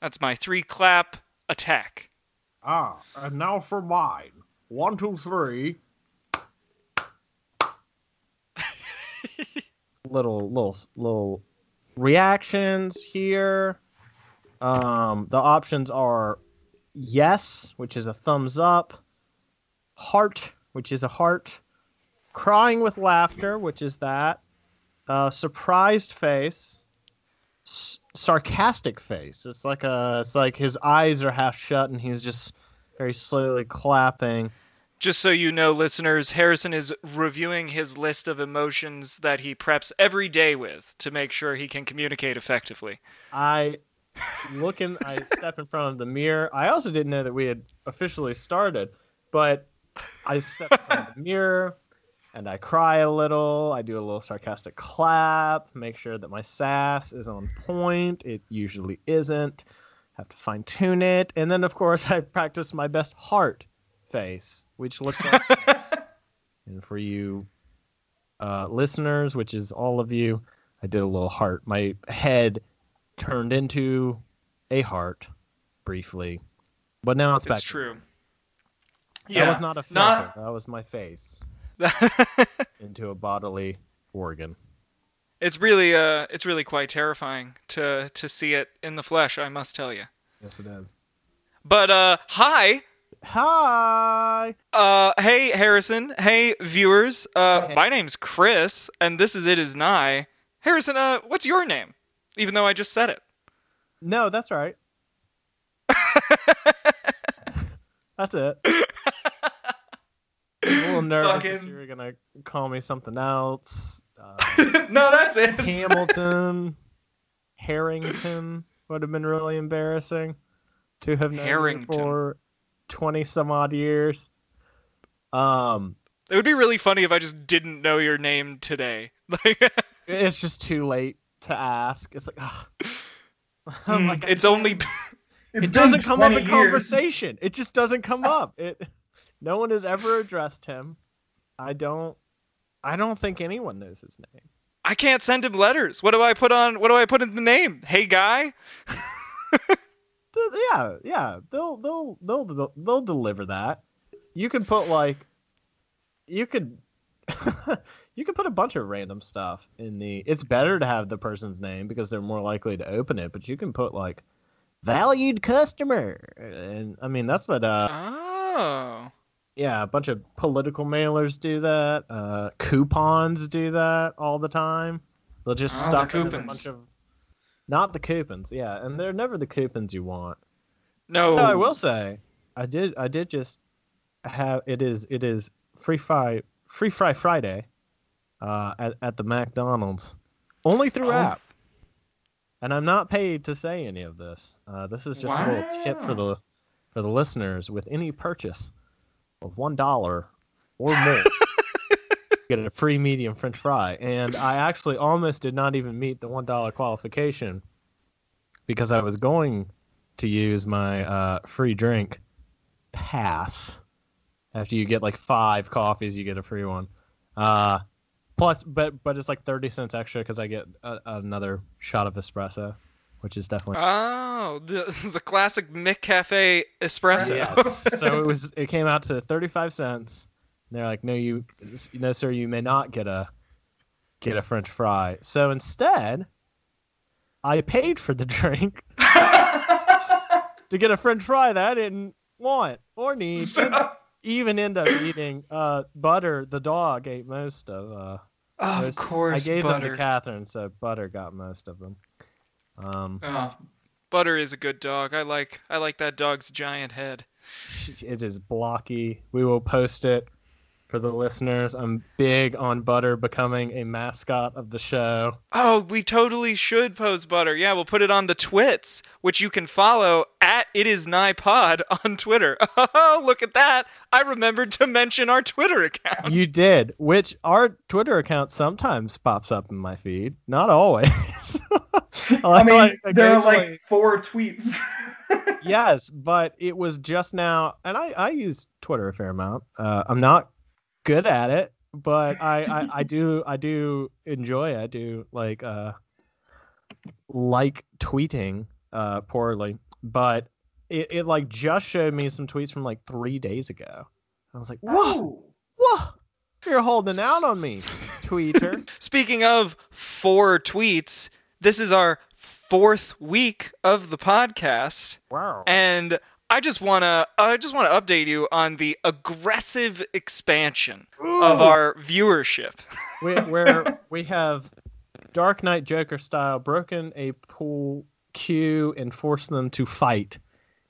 That's my three clap attack. Ah, and now for mine. One, two, three. little, little, little reactions here. Um, the options are yes, which is a thumbs up, heart, which is a heart, crying with laughter, which is that, uh, surprised face, s- sarcastic face. It's like a, it's like his eyes are half shut and he's just very slowly clapping. Just so you know, listeners, Harrison is reviewing his list of emotions that he preps every day with to make sure he can communicate effectively. I look in, I step in front of the mirror. I also didn't know that we had officially started, but I step in front of the mirror and I cry a little. I do a little sarcastic clap, make sure that my sass is on point. It usually isn't. Have to fine tune it. And then, of course, I practice my best heart face, which looks like this. And for you uh, listeners, which is all of you, I did a little heart. My head turned into a heart briefly, but now it's back. It's true. That was not a filter. not- That was my face into a bodily organ. it's really uh it's really quite terrifying to to see it in the flesh, I must tell you. Yes, it is. But uh hi, Hi. Uh, hey Harrison. Hey viewers. Uh, Hey. my name's Chris, and this is It Is Nigh. Harrison, uh, what's your name? Even though I just said it. No, that's right. that's it. I'm a little nervous that Fucking- you were gonna call me something else. Uh, no, that's it. Hamilton, Harrington would have been really embarrassing to have known Harrington. for twenty some odd years. Um, It would be really funny if I just didn't know your name today. Like, it's just too late to ask. It's like, ugh. I'm like, it's can't- only. It's it doesn't come up in years. conversation. It just doesn't come up. It no one has ever addressed him. I don't I don't think anyone knows his name. I can't send him letters. What do I put on? What do I put in the name? Hey guy. Yeah, yeah. They'll they'll they'll they'll deliver that. You can put like you could you could put a bunch of random stuff in the it's better to have the person's name because they're more likely to open it, but you can put like valued customer and I mean that's what uh Oh. Yeah, a bunch of political mailers do that. Uh, coupons do that all the time. They'll just Oh, the stuff it in a bunch of. Not the coupons, yeah, and they're never the coupons you want. No. No, I will say, I did, I did just have it is it is free fry free fry Friday, uh, at at the McDonald's, only through Oh. app, and I'm not paid to say any of this. Uh, this is just a little tip for the for the listeners with any purchase of one dollar or more. Get a free medium French fry, and I actually almost did not even meet the one dollar qualification because I was going to use my uh, free drink pass. After you get like five coffees, you get a free one. Uh, plus, but but it's like thirty cents extra because I get a, another shot of espresso, which is definitely Oh, the the classic McCafe espresso. yes. so it was it came out to thirty five cents. And they're like, no, you no sir, you may not get a get a French fry. So instead, I paid for the drink to get a French fry that I didn't want or need. So- even end up eating uh, butter. The dog ate most of. Uh, of most- course, I gave them to Catherine, so butter got most of them. Um, Oh, Butter is a good dog. I like I like that dog's giant head. it is blocky. We will post it for the listeners. I'm big on butter becoming a mascot of the show. Oh, we totally should pose butter. Yeah, we'll put it on the twits, which you can follow at it is nigh pod on Twitter. Oh, look at that! I remembered to mention our Twitter account. You did, which our Twitter account sometimes pops up in my feed, not always. I mean, Like, there are like four tweets. yes, but it was just now, and I I use Twitter a fair amount. Uh, I'm not good at it, but I, I I do I do enjoy. it. I do like uh like tweeting uh poorly. but it, it like just showed me some tweets from like three days ago. I was like, whoa, whoa, you're holding out on me, tweeter. Speaking of four tweets, this is our fourth week of the podcast. Wow. And I just wanna I just wanna update you on the aggressive expansion of our viewership. we, where we have Dark Knight Joker style broken a pool queue and forced them to fight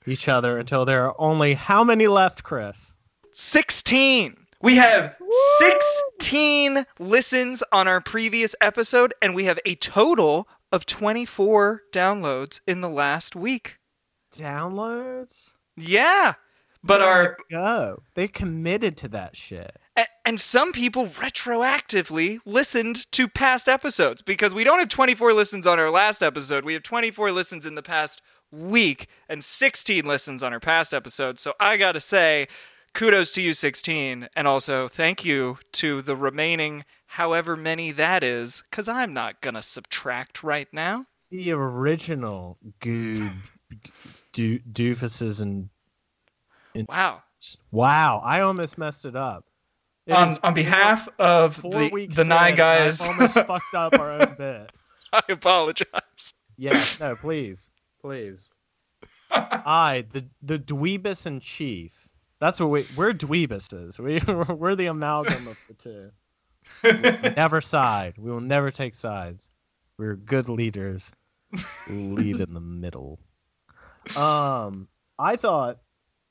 each other until there are only how many left, Chris? 16. We have 16 listens on our previous episode, and we have a total of 24 downloads in the last week. Downloads? Yeah. But our go. They committed to that shit. a- and some people retroactively listened to past episodes because we don't have 24 listens on our last episode. We have 24 listens in the past week and 16 listens on our past episode. So I got to say kudos to you 16 and also thank you to the remaining however many that is cuz I'm not going to subtract right now. The original goob do, doofuses and Wow. wow, I almost messed it up. It On, on behalf of four the, the nine in, guys, I almost fucked up our own bit. I apologize. Yes, no, please, please. I, the the dweebus in chief. That's what we we're dweebuses. We we're the amalgam of the two. We never side. We will never take sides. We're good leaders. Lead in the middle. Um, I thought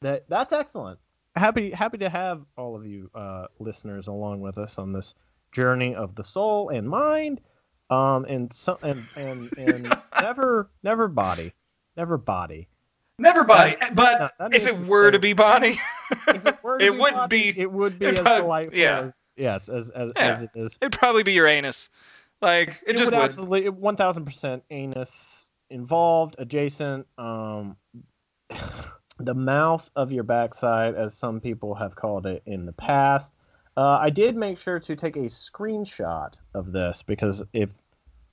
that that's excellent. Happy happy to have all of you uh, listeners along with us on this journey of the soul and mind um and so and and and never never body never body Never body, No, but that if it were to be Bonnie, it It be would body, be- it would be as prob- delightful yeah. as, yes as as, Yeah. as it is it'd probably be your anus. Like it, just would would. absolutely 1000% anus involved adjacent um the mouth of your backside as some people have called it in the past uh, i did make sure to take a screenshot of this because if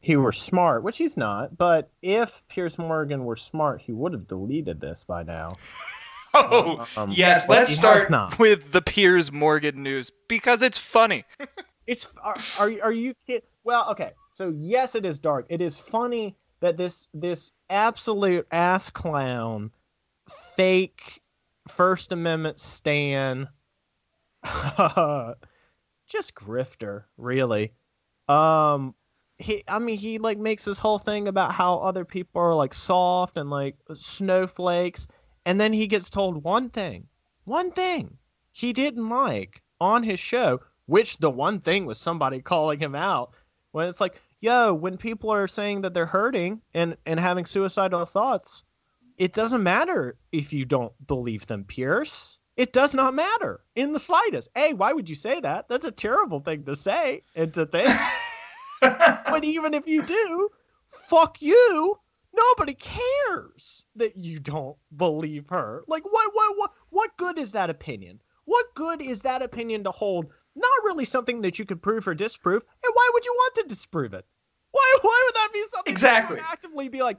he were smart which he's not but if pierce morgan were smart he would have deleted this by now Oh, Um, yes. Let's start not. with the Piers Morgan news because it's funny. It's are are, are you kidding? Well, okay. So yes, it is dark. It is funny that this this absolute ass clown, fake First Amendment stan, just grifter, really. Um, he, I mean, he like makes this whole thing about how other people are like soft and like snowflakes, and then he gets told one thing, one thing he didn't like on his show, which the one thing was somebody calling him out when it's like, yo, when people are saying that they're hurting and and having suicidal thoughts, it doesn't matter if you don't believe them, Pierce. It does not matter in the slightest. Hey, why would you say that? That's a terrible thing to say and to think. but even if you do, fuck you. Nobody cares that you don't believe her. Like what what what what good is that opinion? What good is that opinion to hold? Not really something that you could prove or disprove. And why would you want to disprove it? Why would that be something Exactly. actively be like,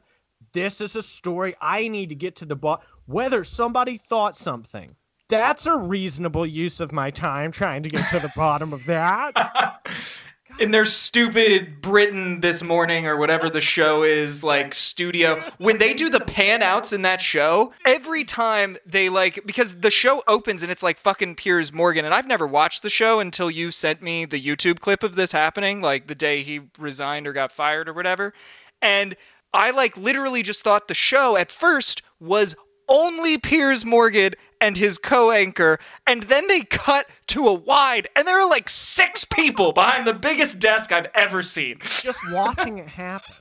this is a story I need to get to the bottom. Whether somebody thought something, that's a reasonable use of my time trying to get to the bottom of that. In their stupid Britain this morning or whatever the show is, like studio, when they do the pan outs in that show, every time they like, because the show opens and it's like fucking Piers Morgan, and I've never watched the show until you sent me the YouTube clip of this happening, like the day he resigned or got fired or whatever. And I like literally just thought the show at first was only Piers Morgan and his co-anchor, and then they cut to a wide, and there are like six people behind the biggest desk I've ever seen. Just watching it happen.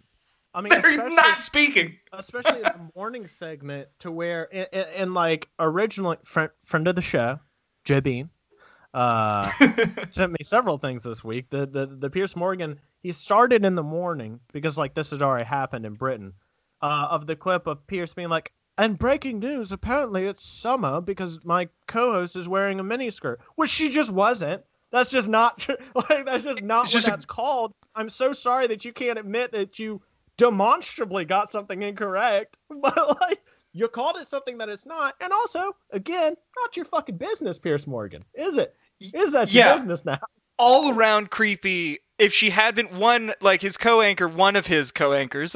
I mean, They're not speaking. especially in the morning segment to where and, and like originally friend friend of the show joe bean uh sent me several things this week the, the the pierce morgan he started in the morning because like this had already happened in britain uh of the clip of pierce being like and breaking news apparently it's summer because my co-host is wearing a miniskirt which she just wasn't that's just not tr- like that's just not It's what just a- that's called i'm so sorry that you can't admit that you demonstrably got something incorrect but like You called it something that it's not, and also, again, not your fucking business, Pierce Morgan, is it? Is that your Yeah. business now? All around creepy. If she had been one, like his co-anchor, one of his co-anchors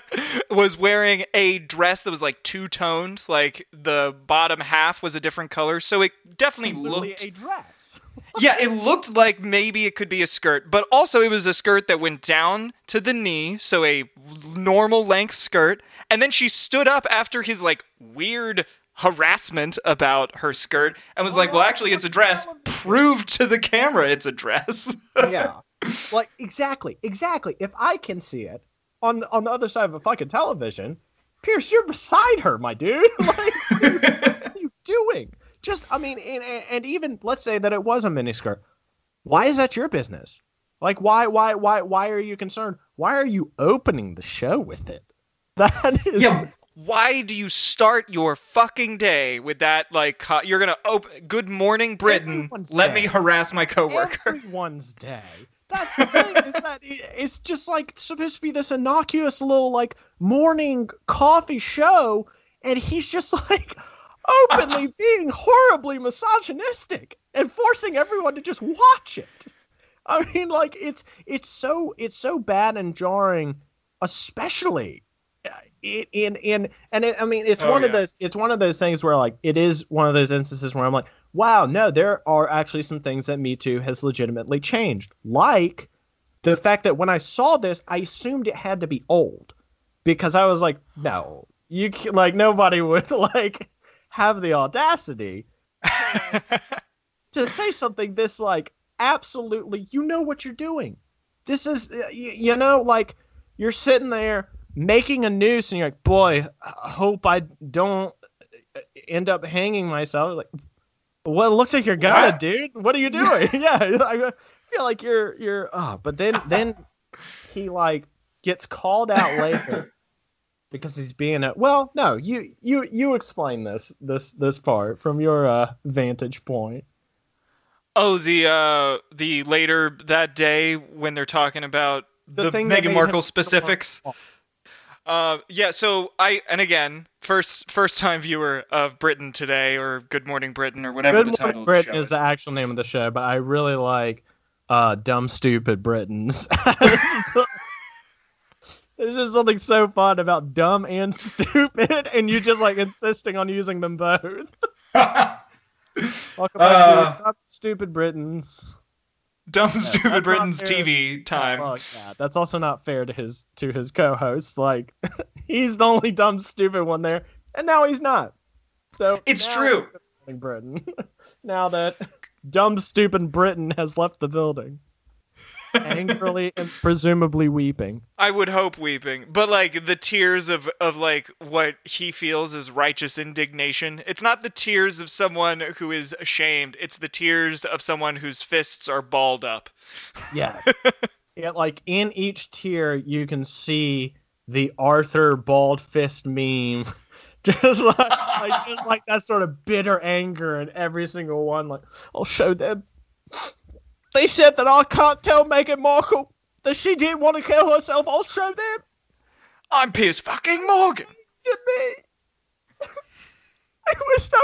was wearing a dress that was like two toned, like the bottom half was a different color, so it definitely looked. a dress. yeah, it looked like maybe it could be a skirt, but also it was a skirt that went down to the knee, so a normal length skirt, and then she stood up after his like weird harassment about her skirt and was oh, like, "Well, actually, it's a dress." Proved to the camera it's a dress. yeah. Like exactly, exactly. If I can see it on on the other side of a fucking television, Pierce, you're beside her, my dude. Like, what are you doing? Just, I mean, and, and and even let's say that it was a miniskirt. Why is that your business? Like, why, why, why, why are you concerned? Why are you opening the show with it? That is, Yeah. Why do you start your fucking day with that? Like, you're gonna open. Good morning, Britain. Everyone's Let day. me harass my coworker. everyone's day. That's the thing. is that it's just like supposed to be this innocuous little like morning coffee show, and he's just like openly being horribly misogynistic and forcing everyone to just watch it. I mean, like it's it's so it's so bad and jarring, especially uh, in in, and it, I mean it's Oh, one of those it's one of those things where like it is one of those instances where I'm like, wow, no, there are actually some things that Me Too has legitimately changed, like the fact that when I saw this, I assumed it had to be old because I was like, no, you can, like nobody would like have the audacity to say something this like absolutely you know what you're doing. This is you, you know like you're sitting there making a noose and you're like boy i hope i don't end up hanging myself. Like well it looks like you're gonna What? dude. What are you doing? Yeah i feel like you're you're oh but then then he like gets called out later because he's being a well no you you you explain this this this part from your uh vantage point. Oh, the uh, the later that day when they're talking about the, that Meghan him Markle specifics. Uh, yeah. So I and again, first first time viewer of Britain today or Good Morning Britain or whatever Good the title Morning Britain of the show is the actual name of the show, but I really like uh dumb stupid Britons. There's just something so fun about dumb and stupid, and you just like insisting on using them both. Welcome back Uh, to Dumb Stupid Britons. Dumb Stupid Britain's. TV time. Fuck that. That's also not fair to his to his co-hosts Like he's the only dumb stupid one there, and now he's not. So It's true. Britain. now that dumb stupid Britain has left the building, angrily and presumably weeping. I would hope weeping, but like the tears of of like what he feels is righteous indignation. It's not the tears of someone who is ashamed. It's the tears of someone whose fists are balled up. Yeah. yeah, like in each tear you can see the Arthur bald fist meme. Just like, like just like that sort of bitter anger in every single one. Like, I'll show them. They said that I can't tell Meghan Markle that she didn't want to kill herself. I'll show them I'm Piers fucking Morgan. to me. it was so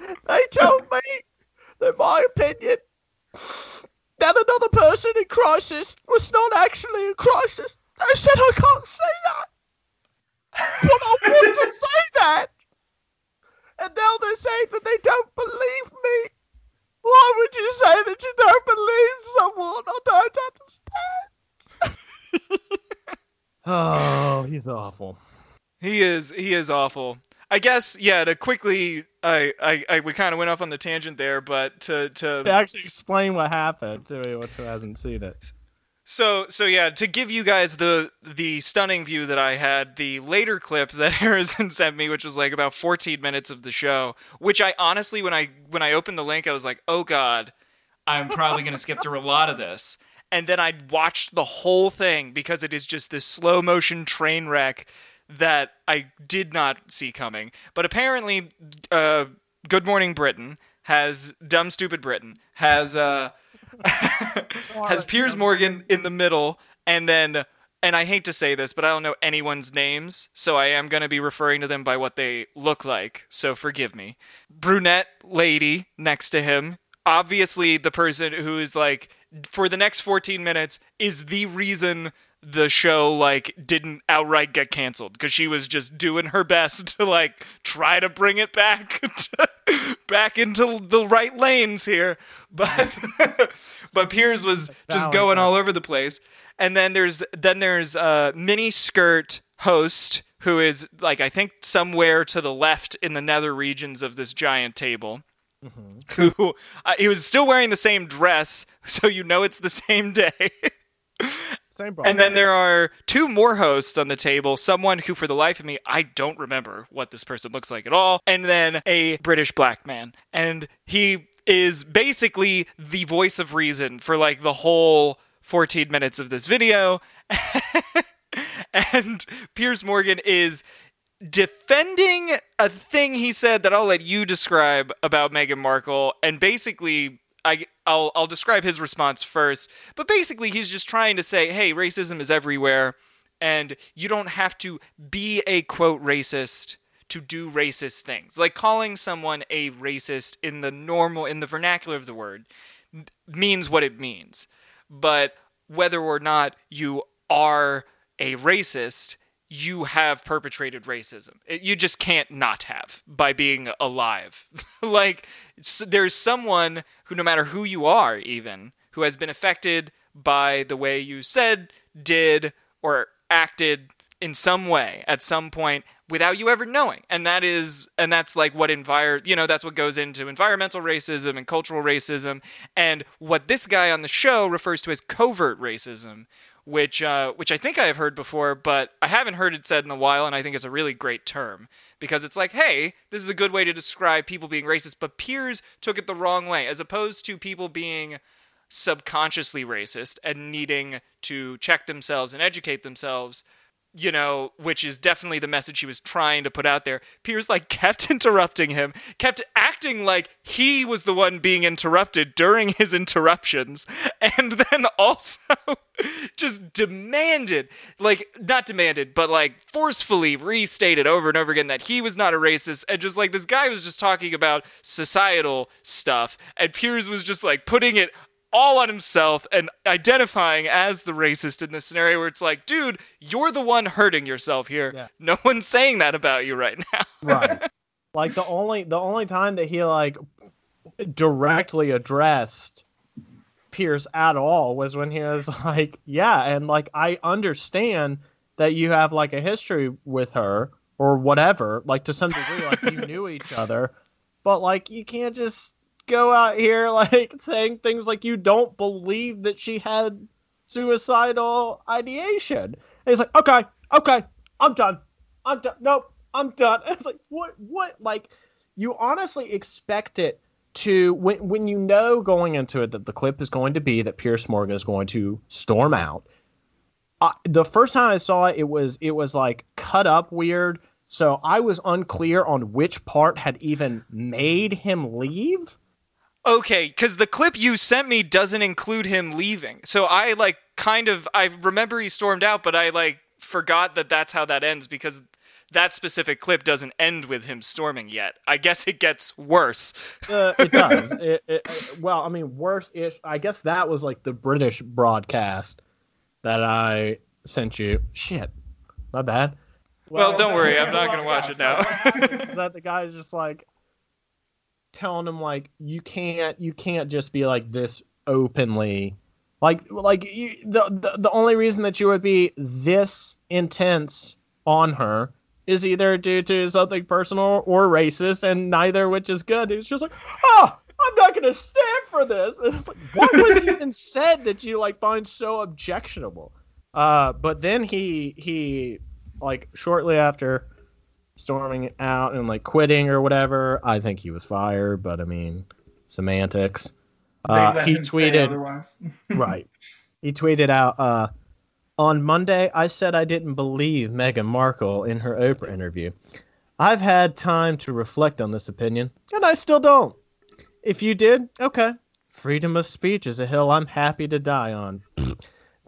mean. They told me that my opinion that another person in crisis was not actually in crisis. They said I can't say that. But I want to say that. And now they're saying that they don't believe me. Why would you say that you don't believe someone? I don't understand. oh, he's awful. He is he is awful. I guess yeah. To quickly, I I, I we kind of went off on the tangent there, but to To to actually explain what happened to anyone who hasn't seen it. So so yeah. To give you guys the the stunning view that I had, the later clip that Harrison sent me, which was like about 14 minutes of the show, which I honestly when I when I opened the link, I was like, oh god, I'm probably gonna skip through a lot of this. And then I watched the whole thing because it is just this slow motion train wreck that I did not see coming. But apparently, uh, Good Morning Britain has Dumb Stupid Britain has uh, has Piers Morgan in the middle, and then and I hate to say this, but I don't know anyone's names, so I am going to be referring to them by what they look like. So forgive me. Brunette lady next to him, obviously the person who is like for the next 14 minutes is the reason the show like didn't outright get canceled because she was just doing her best to like try to bring it back to, back into the right lanes here. But but Piers was just going all over the place. And then there's then there's a mini skirt host who is like I think somewhere to the left in the nether regions of this giant table. Mm-hmm. who uh, he was still wearing the same dress so you know it's the same day same And then there are two more hosts on the table. Someone who, for the life of me, I don't remember what this person looks like at all. And then a British black man. And he is basically the voice of reason for like the whole 14 minutes of this video. and Piers Morgan is defending a thing he said that I'll let you describe about Meghan Markle and basically I I'll I'll describe his response first. But basically, he's just trying to say, "Hey, racism is everywhere, and you don't have to be a quote racist." to do racist things. Like calling someone a racist in the normal in the vernacular of the word means what it means. But whether or not you are a racist you have perpetrated racism. You just can't not have by being alive. like, there's someone who, no matter who you are, even, who has been affected by the way you said, did, or acted in some way at some point without you ever knowing. And that is and that's like what envir you know that's what goes into environmental racism and cultural racism. And what this guy on the show refers to as covert racism which uh, which I think I have heard before, but I haven't heard it said in a while, and I think it's a really great term. Because it's like, hey, this is a good way to describe people being racist, but Piers took it the wrong way, as opposed to people being subconsciously racist and needing to check themselves and educate themselves you know, which is definitely the message he was trying to put out there. Piers like kept interrupting him, kept acting like he was the one being interrupted during his interruptions, and then also just demanded, like not demanded, but like forcefully restated over and over again that he was not a racist, and just like this guy was just talking about societal stuff, and Piers was just like putting it all on himself and identifying as the racist in this scenario where it's like, dude, you're the one hurting yourself here. Yeah. No one's saying that about you right now. right. Like the only the only time that he like directly addressed Pierce at all was when he was like, yeah, and like I understand that you have like a history with her or whatever, like to some degree, like you knew each other, but like you can't just go out here like saying things like you don't believe that she had suicidal ideation. And he's like, okay, okay, I'm done. I'm done. Nope, I'm done. And it's like, what, what? Like, you honestly expect it to when when you know going into it that the clip is going to be that Pierce Morgan is going to storm out. The first time I saw it, it was it was like cut up weird. So I was unclear on which part had even made him leave. Okay, because the clip you sent me doesn't include him leaving. So I like kind of I remember he stormed out, but I like forgot that that's how that ends because that specific clip doesn't end with him storming yet. I guess it gets worse. uh, it does. It, it, well, I mean, worse ish. I guess that was like the British broadcast that I sent you. Shit, my bad. Well, well don't worry, I'm not gonna watch it now. is that the guy's just like, telling him like you can't you can't just be like this openly. Like like you, the, the the only reason that you would be this intense on her is either due to something personal or racist and neither which is good. It's just like oh i'm not gonna stand for this. And it's like what was even said that you like find so objectionable? Uh but then he he like shortly after storming out and like quitting or whatever. I think he was fired, but I mean, semantics. Uh, he tweeted, right. He tweeted out, uh, on Monday, I said I didn't believe Meghan Markle in her Oprah interview. I've had time to reflect on this opinion, and I still don't. If you did, okay. Freedom of speech is a hill I'm happy to die on.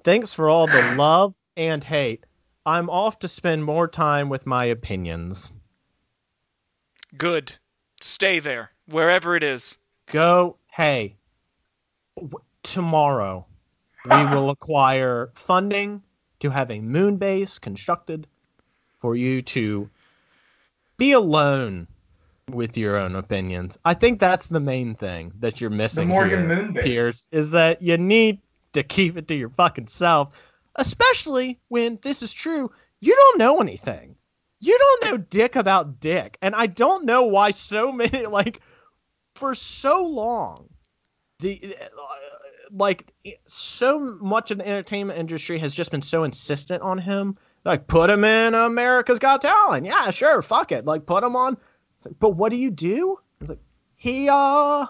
Thanks for all the love and hate. I'm off to spend more time with my opinions. Good. Stay there, wherever it is. Go, hey, w- tomorrow we will acquire funding to have a moon base constructed for you to be alone with your own opinions. I think that's the main thing that you're The missing Morgan here, Moon base. Pierce, is that you need to keep it to your fucking self, especially when this is true. You don't know anything. You don't know dick about dick, and I don't know why so many like for so long the uh, like so much of the entertainment industry has just been so insistent on him. Like put him in america's got talent. Yeah sure fuck it. Like put him on. Like, but what do you do? It's like he uh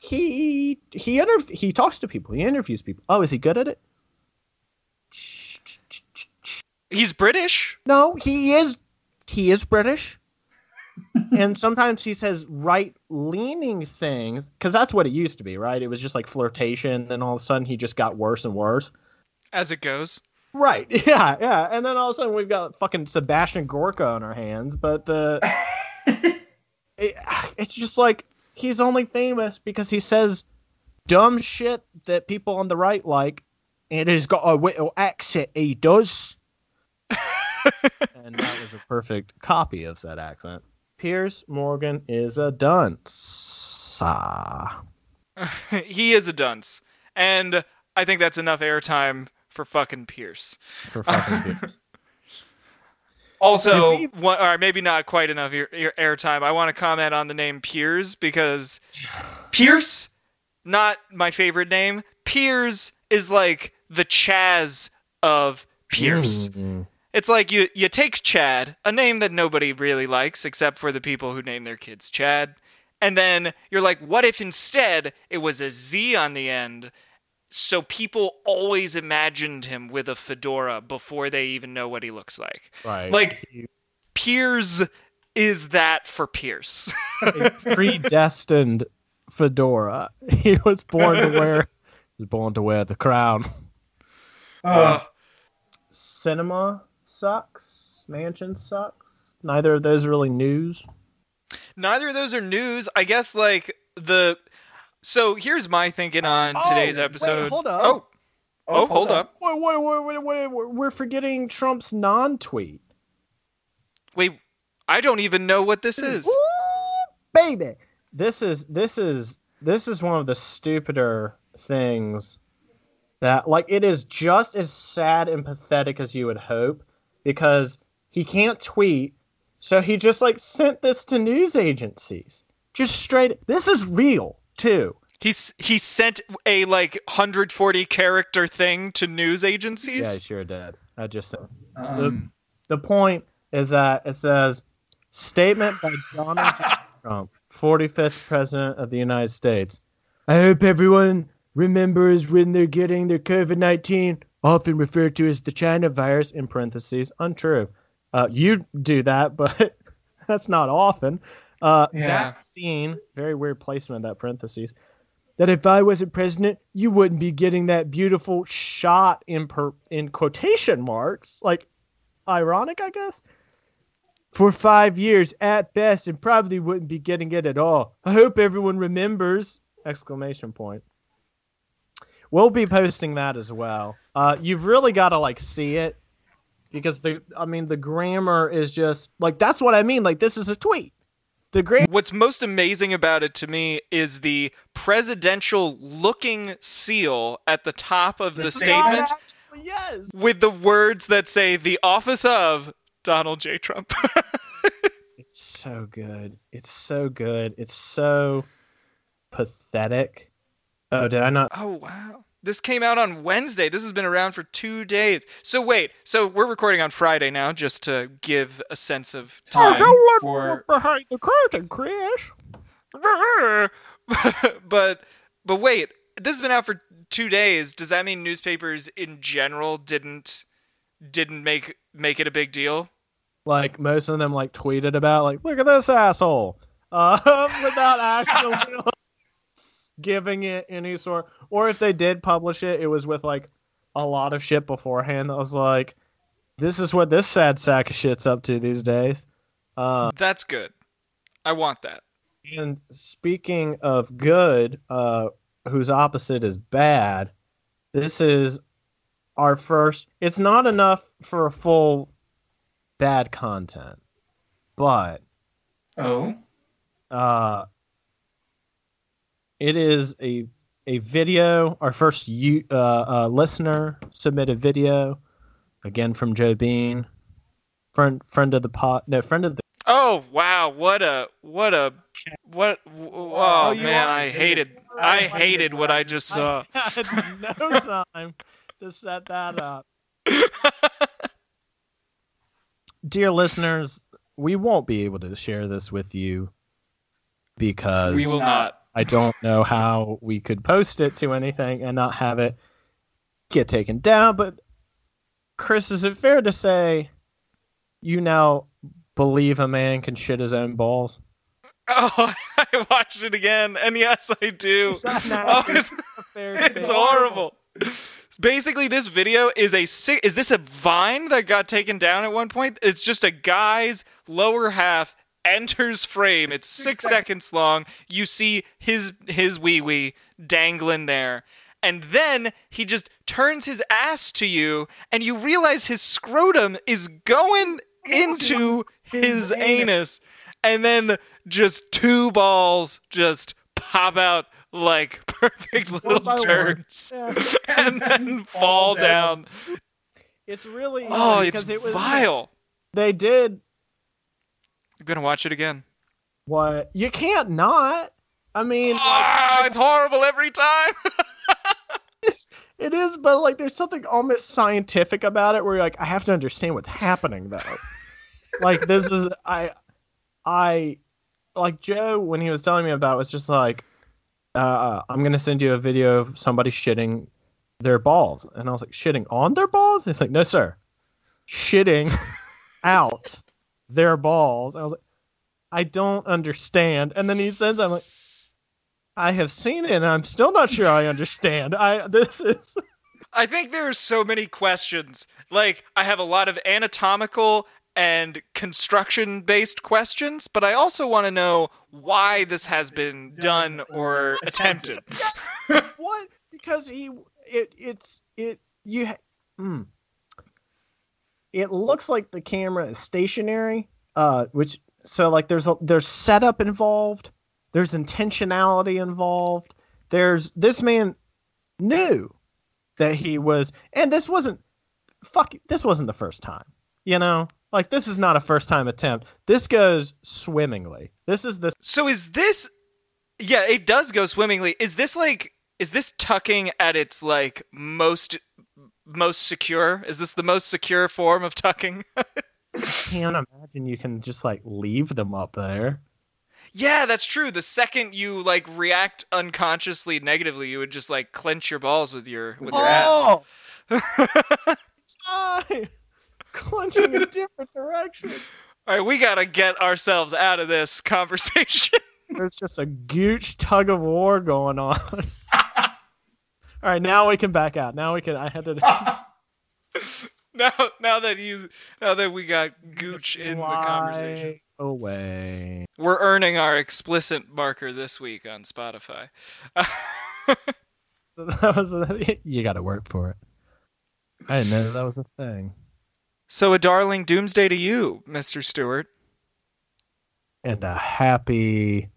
he he interv- he talks to people. He interviews people. Oh is he good at it He's British. no he is he is british and sometimes he says right leaning things because that's what it used to be right it was just like flirtation then all of a sudden he just got worse and worse As it goes. right yeah yeah and then all of a sudden we've got fucking sebastian gorka on our hands but the it, it's just like he's only famous because he says dumb shit that people on the right like and he's got a uh, little uh, accent he does and that was a perfect copy of said accent Piers Morgan is a dunce. He is a dunce. And I think that's enough airtime for fucking Pierce. For fucking Piers. Also, we- one, or maybe not quite enough air, air- airtime. I want to comment on the name Piers because Pierce, not my favorite name. Piers is like the Chaz of Pierce. Mm. It's like you you take Chad, a name that nobody really likes except for the people who name their kids Chad, and then you're like, what if instead it was a Z on the end? So people always imagined him with a fedora before they even know what he looks like. Right. Like Piers is that for Pierce. a predestined fedora. He was born to wear was born to wear the crown. Uh, Cinema sucks. Mansion sucks. Neither of those are really news. Neither of those are news. I guess like the so here's my thinking on oh, today's Oh, wait, episode. hold up. Oh, oh, oh hold up. Wait, wait, wait, wait, wait, wait, We're forgetting Trump's non-tweet. Wait, I don't even know what this is. Ooh, baby. This is this is this is one of the stupider things that like it is just as sad and pathetic as you would hope because he can't tweet so he just like sent this to news agencies. Just straight this is real too. He's he sent a like 140 character thing to news agencies. yeah he sure did. I just said um, the point is that it says statement by Donald Trump, 45th president of the United States. I hope everyone remembers when they're getting their COVID 19, often referred to as the China virus, in parentheses, untrue. Uh, you do that, but that's not often. Uh, Yeah. Vaccine, very weird placement of that parentheses. That if I wasn't president, you wouldn't be getting that beautiful shot in per, in quotation marks. Like, ironic, I guess. For five years at best, and probably wouldn't be getting it at all. I hope everyone remembers! Exclamation point. We'll be posting that as well. Uh, you've really got to like see it because the I mean the grammar is just like that's what I mean. Like this is a tweet. The grammar. What's most amazing about it to me is the presidential looking seal at the top of the statement Yes. with the words that say the office of Donald J. Trump. It's so good. It's so good. It's so pathetic. Oh, did I not? oh wow. This came out on Wednesday. This has been around for 2 days. So wait, so we're recording on Friday now just to give a sense of time Don't for behind the curtain, Chris. but but wait, this has been out for two days. Does that mean newspapers in general didn't didn't make make it a big deal? Like most of them, like tweeted about, like, look at this asshole, um, without actually like, giving it any sort. Or if they did publish it, it was with like a lot of shit beforehand. I was like, this is what this sad sack of shit's up to these days. Uh, That's good. I want that. and speaking of good, uh, whose opposite is bad, this is our first. It's not enough for a full bad content, but Oh. uh, it is a a video. Our first you uh, uh, listener submitted video, again from Joe Bean, friend friend of the pot. No, friend of the. Oh wow, what a what a what oh, Oh, man, I hated I hated what I just saw. I had no time to set that up. Dear listeners, we won't be able to share this with you because We will not. I don't know how we could post it to anything and not have it get taken down. But Chris, is it fair to say you now believe a man can shit his own balls? Oh, I watched it again, and yes, I do. Is that an Oh, it's, a fair it's horrible. Basically, this video is a is this a vine that got taken down at one point? It's just a guy's lower half enters frame. It's six, seconds long. You see his his wee wee dangling there. And then he just turns his ass to you, and you realize his scrotum is going into his anus. And then just two balls just pop out like perfect little turds Yeah. and then fall down. It's really Oh, because it's it was, vile. They did I'm gonna watch it again. what you can't not. I mean, Ah, it's horrible every time. it is, but like there's something almost scientific about it where you're like, I have to understand what's happening though. like this is I I like Joe when he was telling me about it, was just like, uh, I'm gonna send you a video of somebody shitting their balls, and I was like, shitting on their balls? He's like, no sir, shitting out their balls. I was like, I don't understand. And then he sends, I'm like, I have seen it, and I'm still not sure I understand. I this is I think there are so many questions. Like, I have a lot of anatomical and construction based questions, but I also want to know why this has been done or attempted. what because he it it's it you ha- hmm. It looks like the camera is stationary uh which so like there's a there's setup involved there's intentionality involved there's this man knew that he was and this wasn't fuck this wasn't the first time you know? Like this is not a first time attempt. This goes swimmingly. This is the So is this Yeah, it does go swimmingly. Is this like is this tucking at its like most most secure? Is this the most secure form of tucking? I can't imagine you can just like leave them up there yeah, that's true. The second you like react unconsciously negatively, you would just like clench your balls with your with your ass. Oh! Sigh! Clenching in a different directions. All right, we got to get ourselves out of this conversation. There's just a gooch tug of war going on. All right, now we can back out. Now we can. I had to. now now that you now that we got gooch in the conversation. Away. We're earning our explicit marker this week on Spotify. That was. A, you got to work for it. I didn't know that was a thing. so a darling doomsday to you, Mr. Stewart. And a happy.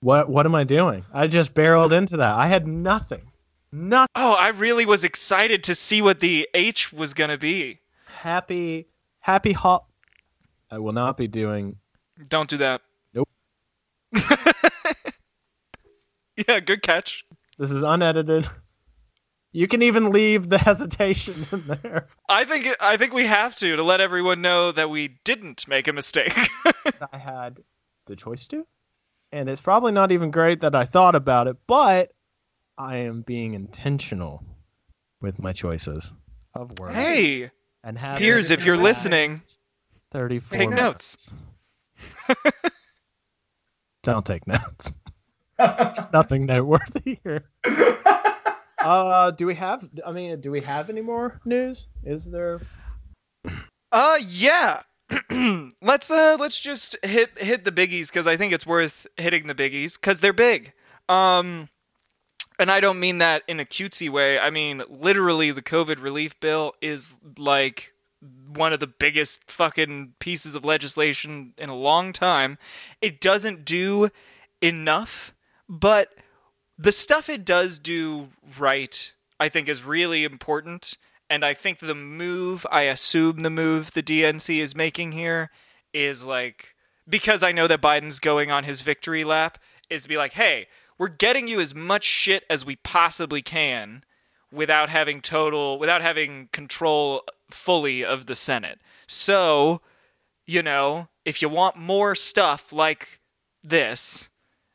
What? What am I doing? I just barreled into that. I had nothing. Nothing. Oh, I really was excited to see what the H was going to be. happy happy hop i will not be doing Don't do that. Nope. yeah, good catch. this is unedited you can even leave the hesitation in there I think I think we have to to let everyone know that we didn't make a mistake. i had the choice to and it's probably not even great that i thought about it but i am being intentional with my choices of words hey, and Piers, if you're listening, 34 take minutes. don't take notes there's nothing noteworthy here Uh, do we have? I mean, do we have any more news? Is there? Uh, yeah. let's uh, let's just hit hit the biggies because I think it's worth hitting the biggies because they're big. Um, and I don't mean that in a cutesy way. I mean literally, the COVID relief bill is like one of the biggest fucking pieces of legislation in a long time. It doesn't do enough, but the stuff it does do right, I think, is really important. And I think the move, I assume the move the DNC is making here is like, because I know that Biden's going on his victory lap, is to be like, hey, we're getting you as much shit as we possibly can without having total, without having control fully of the Senate. So, you know, if you want more stuff like this,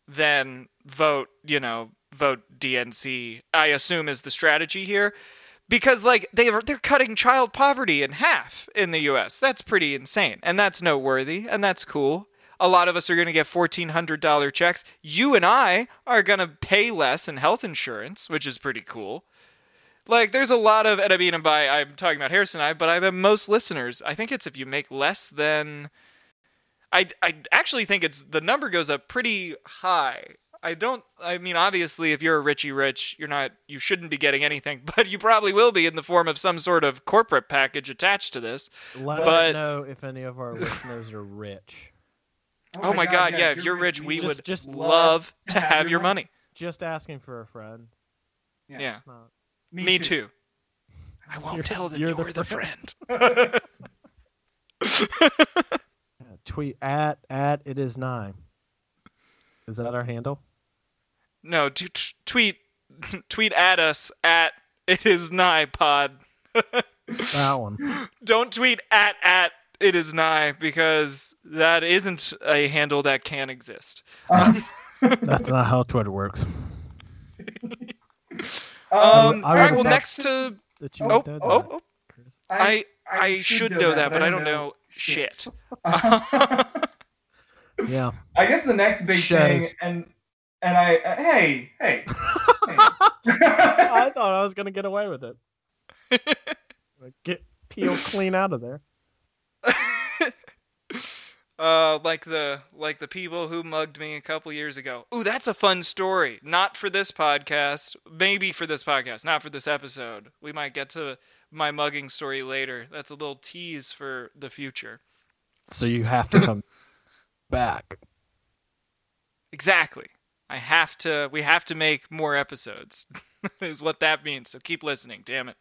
then vote, you know, vote DNC. I assume is the strategy here because like they they're cutting child poverty in half in the US. That's pretty insane. And that's noteworthy and that's cool. A lot of us are going to get $1400 checks. You and I are going to pay less in health insurance, which is pretty cool. Like there's a lot of and I mean and by I'm talking about Harrison and I, but I bet most listeners, I think it's if you make less than I I actually think it's the number goes up pretty high. I don't. I mean, obviously, if you're a Richie Rich, you're not. You shouldn't be getting anything, but you probably will be in the form of some sort of corporate package attached to this. Let But- us know if any of our listeners are rich. Oh, oh my God! Yeah, if you're rich, we Just- would just love to have your money. Just asking for a friend. Yeah, It's not. me, too. I won't You're- tell them you're you're, the the friend. Yeah, tweet at at it is nine. Is that our handle? No, t- t- tweet tweet at us at it is nigh pod. That one. Don't tweet at at it is nigh because that isn't a handle that can exist. Um, That's not how Twitter works. Um, I all right. Well, next to That you oh oh, that, oh Chris. I I should know that, but I don't know shit. Yeah. I guess the next big thing, and and I uh, hey hey. hey. I thought I was gonna get away with it. Get peel clean out of there. Uh, like the like the people who mugged me a couple years ago. Ooh, that's a fun story. Not for this podcast. Maybe for this podcast, not for this episode. We might get to my mugging story later. That's a little tease for the future. So you have to come back. Exactly. I have to. We have to make more episodes. is what that means. So keep listening. Damn it.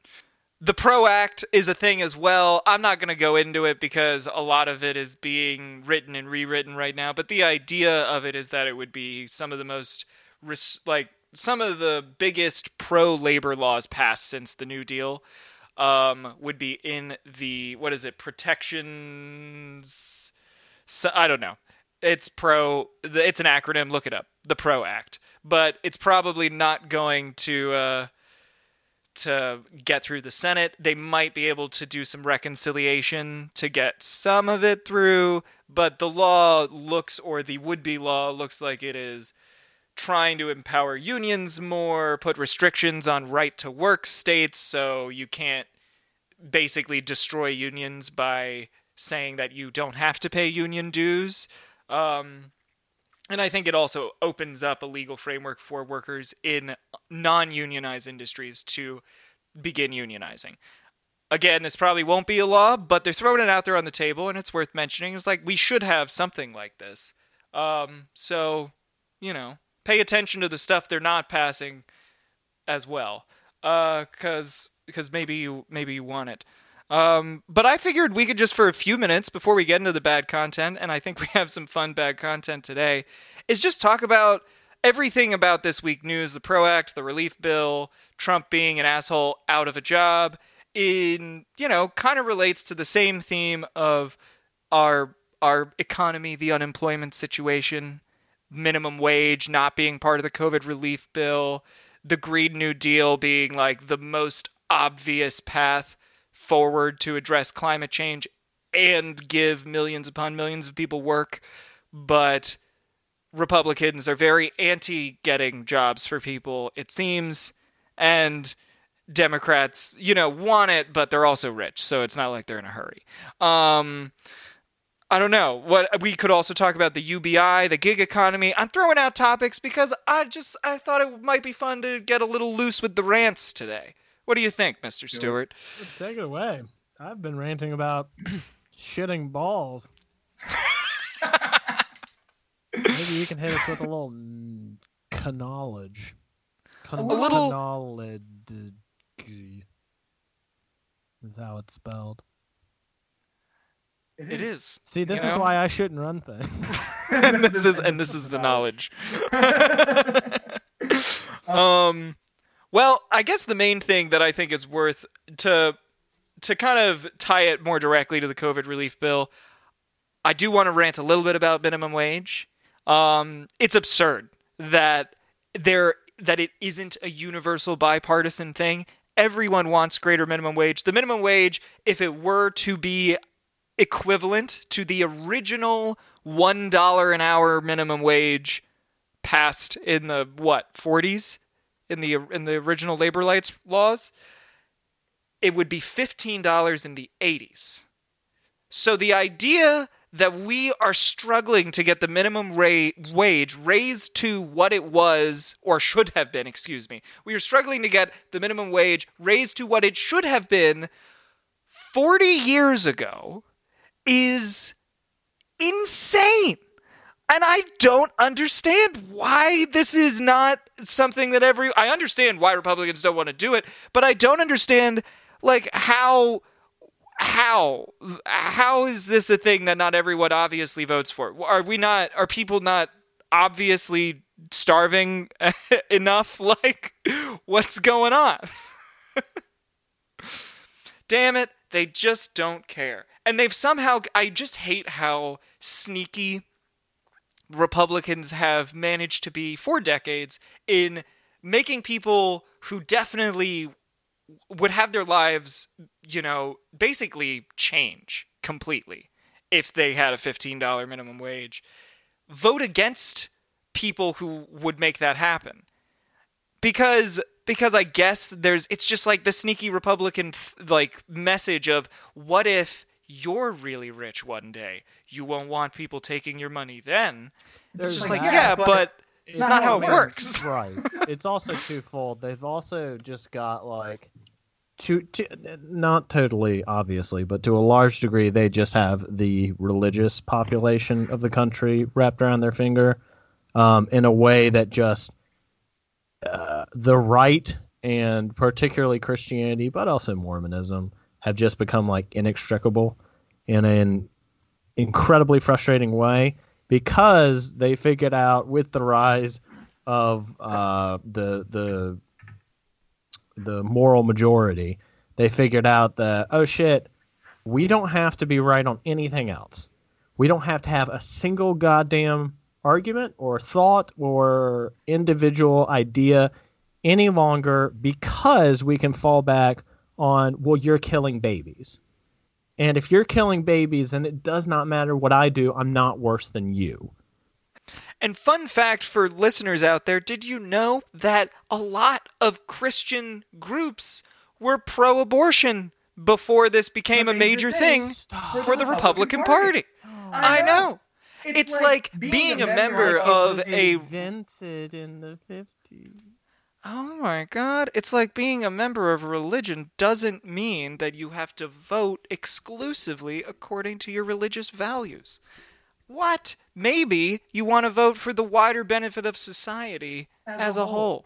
The Pro Act is a thing as well. I'm not going to go into it because a lot of it is being written and rewritten right now. But the idea of it is that it would be some of the most res- like some of the biggest pro labor laws passed since the New Deal. Um, would be in the what is it protections? So, I don't know it's pro it's an acronym look it up the pro act. But it's probably not going to uh to get through the senate. They might be able to do some reconciliation to get some of it through but the law looks or the would-be law looks like it is trying to empower unions more put restrictions on right to work states so you can't basically destroy unions by saying that you don't have to pay union dues um, and I think it also opens up a legal framework for workers in non unionized industries to begin unionizing. Again, this probably won't be a law, but they're throwing it out there on the table, and it's worth mentioning. It's like we should have something like this. Um, so, you know, pay attention to the stuff they're not passing as well, because because maybe you maybe you want it. Um, but I figured we could just for a few minutes before we get into the bad content, and I think we have some fun bad content today, is just talk about everything about this week. News, the Pro Act, the relief bill, Trump being an asshole out of a job, in you know, kind of relates to the same theme of our our economy, the unemployment situation, minimum wage not being part of the COVID relief bill, the Green New Deal being like the most obvious path forward to address climate change and give millions upon millions of people work, but Republicans are very anti getting jobs for people, it seems, and Democrats, you know, want it, but they're also rich, so it's not like they're in a hurry. Um, I don't know. What we could also talk about the UBI, the gig economy. I'm throwing out topics because I just I thought it might be fun to get a little loose with the rants today. What do you think, Mr. Stewart? Take it away. I've been ranting about shitting balls. Maybe you can hit us with a little knowledge. A little- Knowledge. Is how it's spelled. It is. See, this You is know? why I shouldn't run things. and this is and this is the knowledge. um well, I guess the main thing that I think is worth to to kind of tie it more directly to the COVID relief bill, I do want to rant a little bit about minimum wage. Um, it's absurd that there that it isn't a universal bipartisan thing. Everyone wants greater minimum wage. The minimum wage, if it were to be equivalent to the original one dollar an hour minimum wage passed in the what 40s in the in the original labor rights laws it would be $15 in the 80s so the idea that we are struggling to get the minimum ra- wage raised to what it was or should have been excuse me we are struggling to get the minimum wage raised to what it should have been 40 years ago is insane. And I don't understand why this is not something that every I understand why Republicans don't want to do it, but I don't understand like how how how is this a thing that not everyone obviously votes for? Are we not are people not obviously starving enough like what's going on? Damn it, they just don't care. And they've somehow, I just hate how sneaky Republicans have managed to be for decades in making people who definitely would have their lives, you know, basically change completely if they had a $15 minimum wage, vote against people who would make that happen. Because because I guess there's it's just like the sneaky Republican like message of what if you're really rich one day you won't want people taking your money then it's just like that, yeah but but it's it's not how it works. works right. It's also twofold. They've also just got like to, to not totally obviously, but to a large degree, they just have the religious population of the country wrapped around their finger um, in a way that just uh, the right and particularly Christianity, but also Mormonism, have just become like inextricable in an incredibly frustrating way because they figured out with the rise of uh, the the the moral majority, they figured out that oh shit, we don't have to be right on anything else. We don't have to have a single goddamn argument or thought or individual idea any longer because we can fall back on well you're killing babies. And if you're killing babies, then it does not matter what I do. I'm not worse than you. And fun fact for listeners out there, did you know that a lot of Christian groups were pro abortion before this became a major thing for the Republican Party? Oh. I know. It's like being a member of a invented in the 50s. Oh my god. It's like being a member of a religion doesn't mean that you have to vote exclusively according to your religious values. What? Maybe you want to vote for the wider benefit of society as, a whole.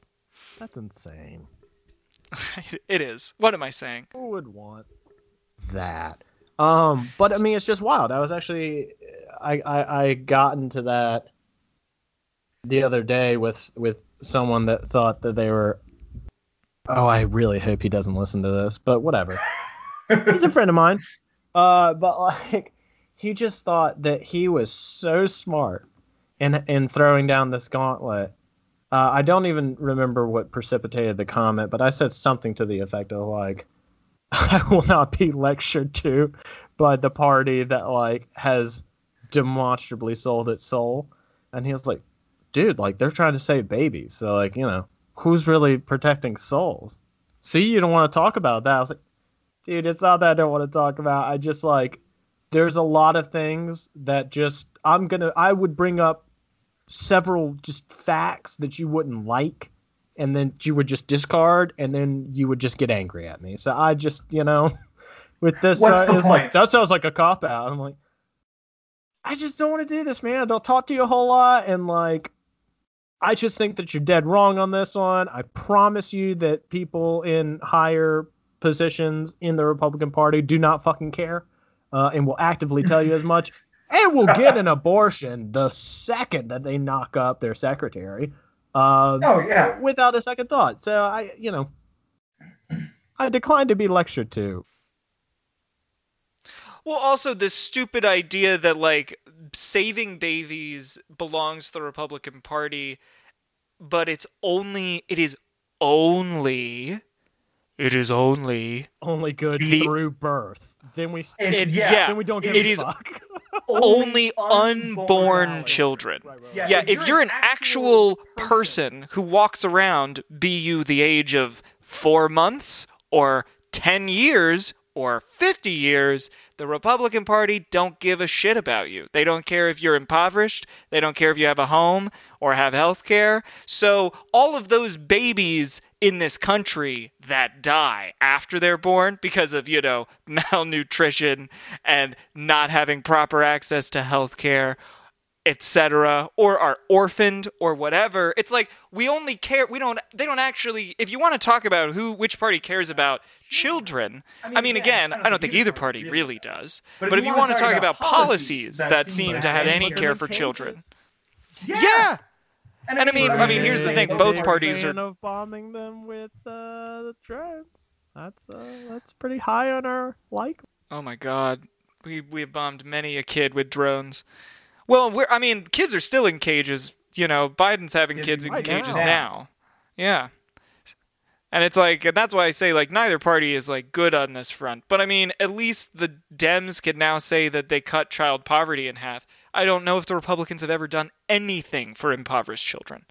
That's insane. it is. What am I saying? Who would want that? Um, but I mean, it's just wild. I was actually, I, I, I got into that the other day with with someone that thought that they were. Oh, I really hope he doesn't listen to this, but whatever. He's a friend of mine. Uh, but like, he just thought that he was so smart in in throwing down this gauntlet. Uh, I don't even remember what precipitated the comment, but I said something to the effect of like, "I will not be lectured to by the party that like has demonstrably sold its soul." And he was like, "Dude, like they're trying to save babies, so like you know, who's really protecting souls? See, you don't want to talk about that. I was like, dude, it's not that I don't want to talk about. I just like there's a lot of things that just I'm gonna I would bring up several just facts that you wouldn't like and then you would just discard and then you would just get angry at me. So I just, you know, with this uh, it's like that sounds like a cop out. I'm like I just don't want to do this, man. I don't talk to you a whole lot and like I just think that you're dead wrong on this one. I promise you that people in higher positions in the Republican Party do not fucking care uh, and will actively tell you as much and will get an abortion the second that they knock up their secretary uh, Oh yeah. without a second thought. So I, you know, I declined to be lectured to. Well, also this stupid idea that like saving babies belongs to the Republican Party, but it's only it is only it is only Only good The- through birth. Then we It- it, yeah. yeah, then we don't give it a is fuck. only unborn children. Right, right, right. Yeah, Yeah, if you're an actual person who walks around, be you the age of four months or 10 years or 50 years, the Republican Party don't give a shit about you. They don't care if you're impoverished. They don't care if you have a home or have health care. So, all of those babies in this country that die after they're born because of, you know, malnutrition and not having proper access to health care etc or are orphaned or whatever. It's like we only care we don't they don't actually if you want to talk about who which party cares about children i mean, again i don't think either party really does. But, if you want to talk about policies that seem to have any care for children. yeah. And I mean- I mean, here's the thing, both parties are- of bombing them with uh, the drones. That's uh, that's pretty high on our like. oh my god. We we have bombed many a kid with drones well we're i mean kids are still in cages you know biden's having Kids in cages now. now yeah And it's like, and that's why I say, like, neither party is, like, good on this front. But I mean, at least the Dems can now say that they cut child poverty in half. I don't know if the Republicans have ever done anything for impoverished children.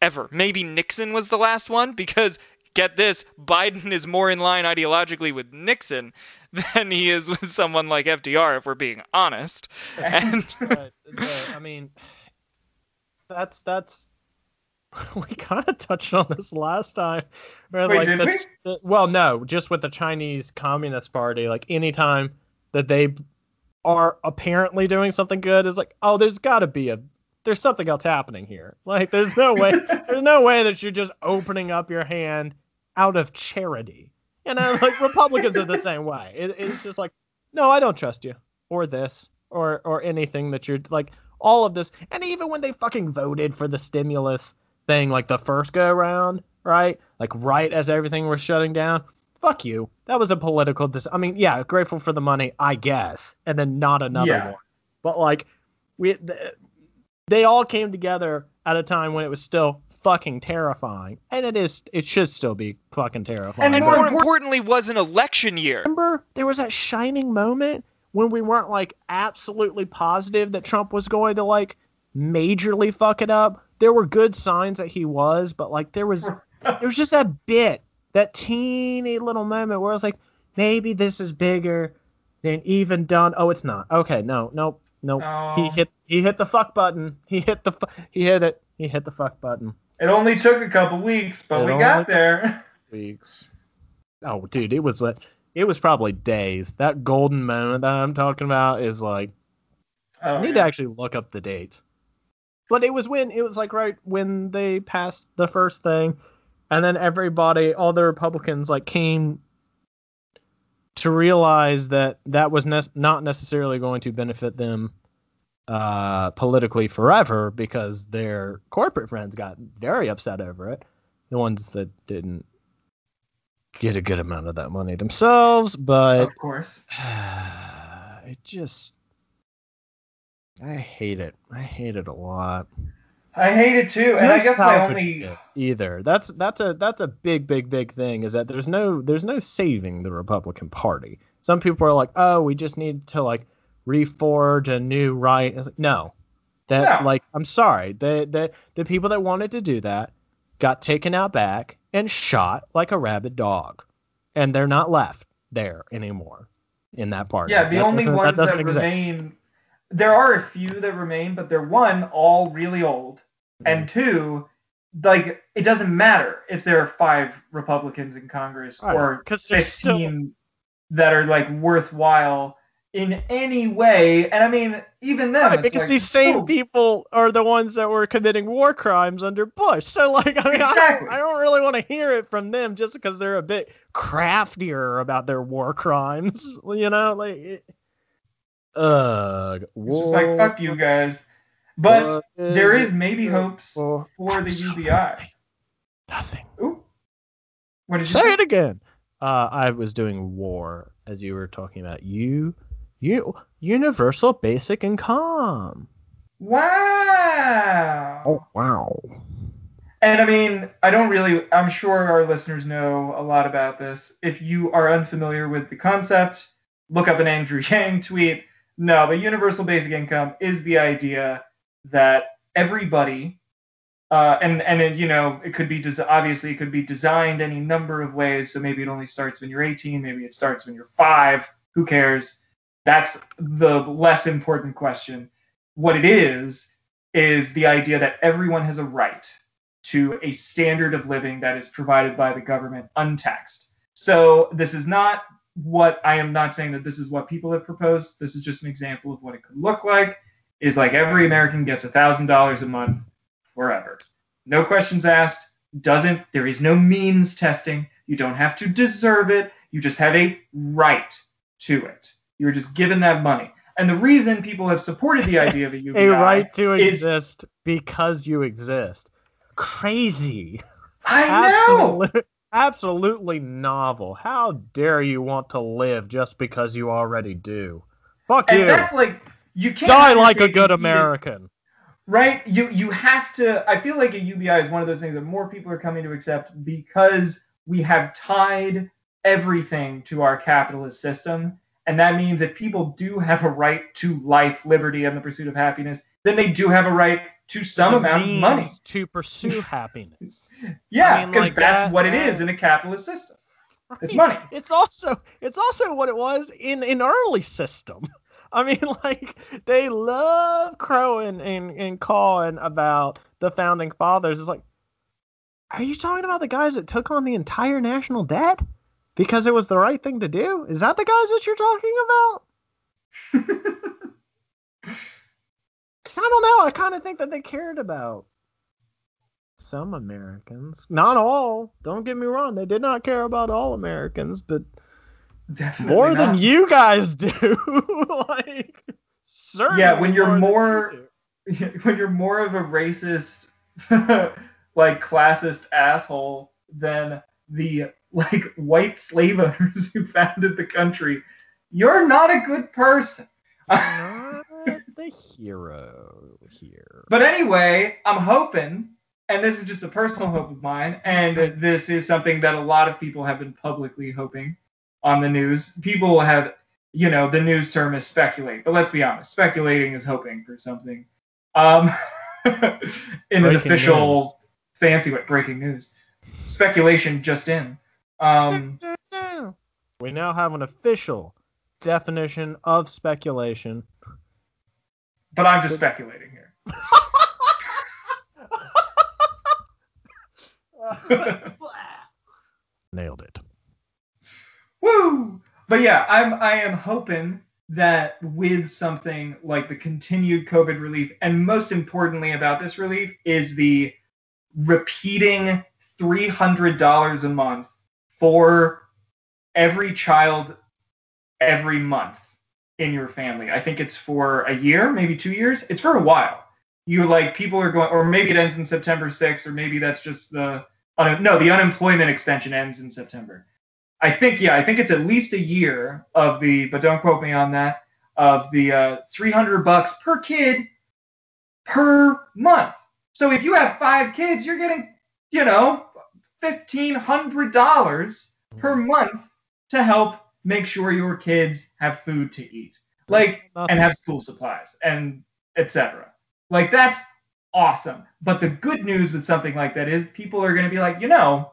Ever. Maybe Nixon was the last one, because get this, Biden is more in line ideologically with Nixon than he is with someone like FDR, if we're being honest. And but the, I mean, that's that's we kind of touched on this last time. Where Wait, like did the, the- well, no, just with the Chinese Communist Party, like anytime that they are apparently doing something good, is like, oh, there's got to be a there's something else happening here. Like, there's no way, there's no way that you're just opening up your hand out of charity. You know, like Republicans are the same way. It, it's just like, no, I don't trust you, or this, or or anything that you're like all of this. And even when they fucking voted for the stimulus thing, like the first go round, right? Like right as everything was shutting down. Fuck you. That was a political. Dis- I mean, yeah, grateful for the money, I guess, and then not another Yeah. one. But like, we th- they all came together at a time when it was still fucking terrifying, and it is. It should still be fucking terrifying. And and more importantly, was an election year. remember there was that shining moment when we weren't like absolutely positive that Trump was going to like majorly fuck it up. There were good signs that he was, but like there was there was just that bit, that teeny little moment where I was like, maybe this is bigger than even done. Oh, it's not. Okay, no, no, no. He hit he hit the fuck button. He hit the fu- he hit it. He hit the fuck button. It only took a couple weeks, but It we got there. weeks. Oh, dude, it was like it was probably days. That golden moment that I'm talking about is like Oh, I need to actually look up the dates. But it was when it was like right when they passed the first thing, and then everybody, all the Republicans, like came to realize that that was ne- not necessarily going to benefit them uh, politically forever because their corporate friends got very upset over it. The ones that didn't get a good amount of that money themselves, but Of course. it just I hate it. I hate it a lot. I hate it too, and I guess my only either. That's that's a that's a big big big thing is that there's no there's no saving the Republican Party. Some people are like, "Oh, we just need to like reforge a new right." No. That No. like I'm sorry. The the the people that wanted to do that got taken out back and shot like a rabid dog, and they're not left there anymore in that party. Yeah, the That only ones that, doesn't exist. remain. There are a few that remain, but they're one all really old, Mm-hmm. and two, like it doesn't matter if there are five Republicans in Congress or because they're still fifteen that are like worthwhile in any way. And I mean, even then, Right, because like, these same oh, people are the ones that were committing war crimes under Bush. So, like, I mean, I, don't, I don't really want to hear it from them just because they're a bit craftier about their war crimes. You know, like, it, ugh. It's just like fuck you guys. But there is maybe hopes for the UBI. Nothing. Ooh. What did you Say say? it again. Uh, I was doing war as you were talking about you, you universal basic income. Wow. Oh wow. And I mean, I don't really, I'm sure our listeners know a lot about this. If you are unfamiliar with the concept, look up an Andrew Yang tweet. No, but universal basic income is the idea that everybody, uh, and and it, you know, it could be des- obviously it could be designed any number of ways. So maybe it only starts when you're 18, maybe it starts when you're five. Who cares? That's the less important question. What it is is the idea that everyone has a right to a standard of living that is provided by the government untaxed. So this is not what I am not saying that this is what people have proposed. This is just an example of what it could look like. Is like every American gets a thousand dollars a month forever. No questions asked. Doesn't there is no means testing. You don't have to deserve it. You just have a right to it. You're just given that money. And the reason people have supported the idea of a UBI A right to is- exist because you exist. Crazy. I know. Absolutely novel. How dare you want to live just because you already do? Fuck And you. that's like you can't Die like a good American. right? You you have to. I feel like a UBI is one of those things that more people are coming to accept because we have tied everything to our capitalist system, and that means if people do have a right to life, liberty, and the pursuit of happiness, then they do have a right to some The amount of money. to pursue happiness. Yeah, mean, because like that's that- what it is in a capitalist system. It's money. It's also it's also what it was in an early system. I mean, like they love crowing and, and cawing about the founding fathers. It's like, are you talking about the guys that took on the entire national debt because it was the right thing to do? Is that the guys that you're talking about? Because I don't know. I kind of think that they cared about some Americans, not all. Don't get me wrong; they did not care about all Americans, but Definitely more than you guys do. like, certainly. Yeah, when you're you more- do. when you're more of a racist like classist asshole than the like white slave owners who founded the country. You're not a good person. Not the hero here. but anyway i'm hoping and this is just a personal hope of mine and this is something that a lot of people have been publicly hoping on the news. People have you know the news term is speculate but let's be honest speculating is hoping for something. Um in an Breaking official fancy way breaking news speculation just in um we now have an official definition of speculation. but i'm just speculating here Nailed it. Woo! But yeah, I'm I am hoping that with something like the continued COVID relief, and most importantly about this relief is the repeating three hundred dollars a month for every child every month in your family. I think it's for a year, maybe two years. It's for a while. You like people are going, or maybe it ends in September 6th, or maybe that's just the no, the unemployment extension ends in September. I think yeah, I think it's at least a year of the, but don't quote me on that, of the uh, 300 bucks per kid per month. So if you have five kids, you're getting, you know, fifteen hundred dollars per mm-hmm. month to help make sure your kids have food to eat, like and have school supplies and etc. Like that's awesome. But the good news with something like that is people are going to be like, you know,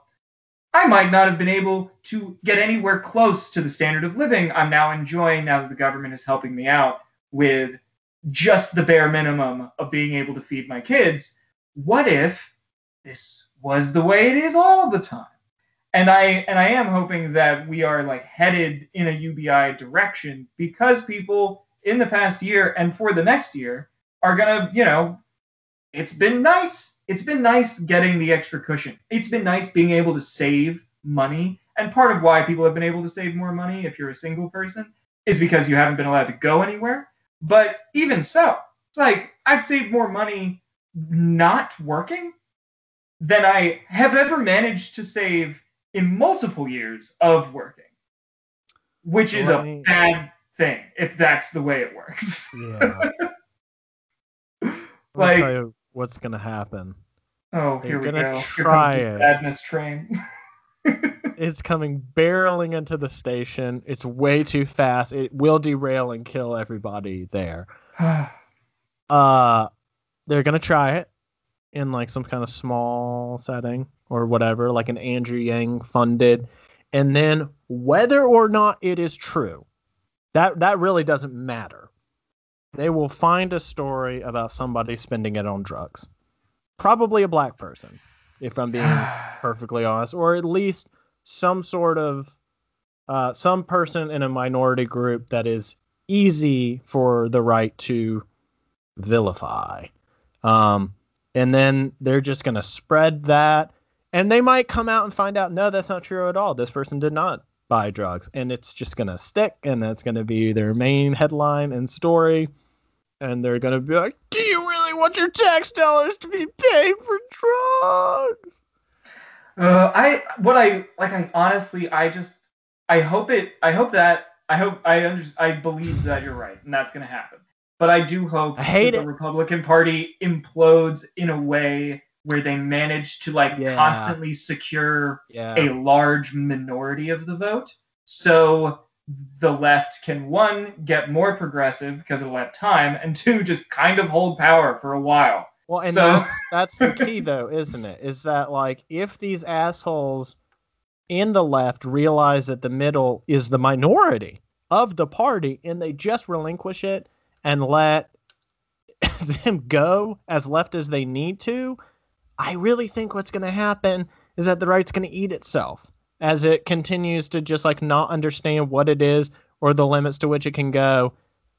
I might not have been able to get anywhere close to the standard of living I'm now enjoying now that the government is helping me out with just the bare minimum of being able to feed my kids. What if this was the way it is all the time? And I and I am hoping that we are like headed in a UBI direction because people in the past year and for the next year are gonna, you know, it's been nice. It's been nice getting the extra cushion. It's been nice being able to save money. And part of why people have been able to save more money if you're a single person is because you haven't been allowed to go anywhere. But even so, it's like I've saved more money not working than I have ever managed to save in multiple years of working, which is a bad thing if that's the way it works. Yeah. I'll Like- tell you what's gonna happen. Oh, They're here we gonna go. Here try comes this it. sadness train. It's coming barreling into the station. It's way too fast. It will derail and kill everybody there. Uh, they're gonna try it in like some kind of small setting or whatever, like an Andrew Yang funded, and then whether or not it is true, that that really doesn't matter. They will find a story about somebody spending it on drugs, probably a black person, if I'm being perfectly honest, or at least some sort of uh, some person in a minority group that is easy for the right to vilify. Um, and then they're just going to spread that. And they might come out and find out, no, that's not true at all. This person did not buy drugs. And it's just going to stick. And that's going to be their main headline and story. And they're going to be like, do you really want your tax dollars to be paid for drugs? Uh, I what I like. I honestly, I just, I hope it. I hope that. I hope I under, I believe that you're right, and that's gonna happen. But I do hope I hate the Republican Party implodes in a way where they manage to like Yeah. constantly secure Yeah. a large minority of the vote, so the left can one get more progressive because it'll have time, and two just kind of hold power for a while. Well, and So- that's that's the key though, isn't it? Is that like if these assholes in the left realize that the middle is the minority of the party and they just relinquish it and let them go as left as they need to, I really think what's going to happen is that the right's going to eat itself as it continues to just like not understand what it is or the limits to which it can go.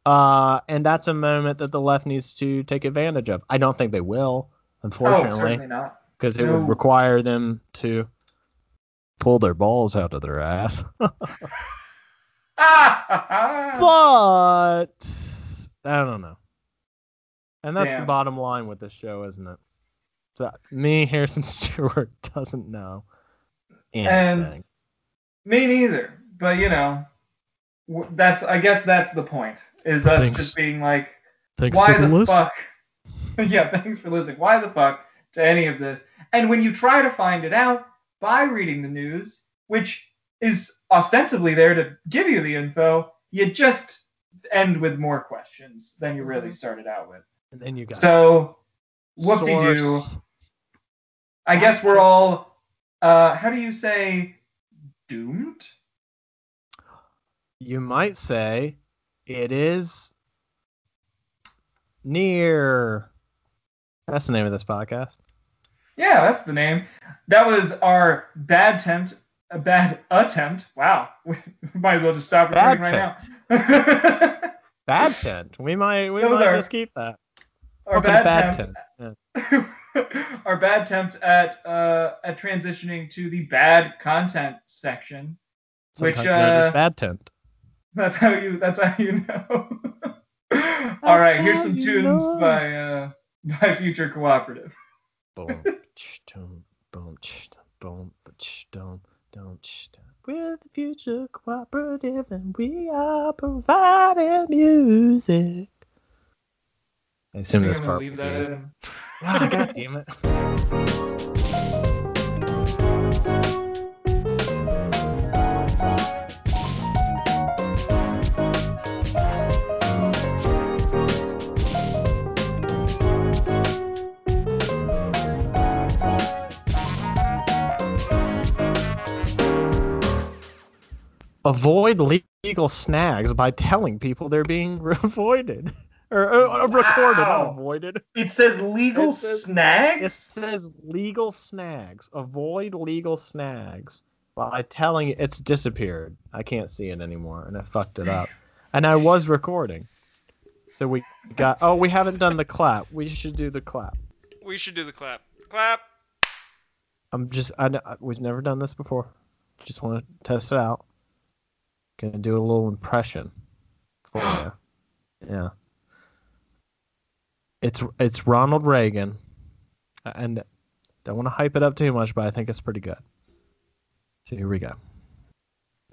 Uh, and that's a moment that the left needs to take advantage of. I don't think they will, Oh, unfortunately, certainly not. because it would require them to pull their balls out of their ass. But I don't know. And that's the bottom line with this show, isn't it? So me, Harrison Stewart, doesn't know And- anything. Me neither. But you know, that's I guess that's the point. Is us Thanks. just being like, Thanks why the, the list. fuck? yeah, thanks for listening. Why the fuck to any of this? And when you try to find it out by reading the news, which is ostensibly there to give you the info, you just end with more questions than you really Mhm. started out with. And then you got So, whoop-de-doo. I guess we're all, uh, how do you say, doomed? You might say it is near. That's the name of this podcast. Yeah, that's the name. That was our bad attempt. A bad attempt. Wow, we might as well just stop recording right now. Bad tent. We might. We might our- just keep that. our to bad, tent. Yeah. our bad attempt at uh at transitioning to the bad content section. Which, Sometimes as uh, bad tent. That's how you. That's how you know. All right, here's some tunes know. by uh by Future Cooperative. boom, ch, dum, boom, ch, dum, boom, dum, dum, ch, dum. We're the future cooperative, and we are providing music. I assume I this think part. leave will that in. Ah, God damn it! Avoid legal snags by telling people they're being avoided or, or, or recorded, not avoided. It says legal It says- It says legal snags. Avoid legal snags by telling it's disappeared. I can't see it anymore, and I fucked it up. And I was recording, so we got. Oh, we haven't done the clap. We should do the clap. We should do the clap. Clap. I'm just. I, kn- we've never done this before. Just want to test it out. Gonna do a little impression for you. Yeah. It's it's Ronald Reagan, and don't want to hype it up too much, but I think it's pretty good. So here we go.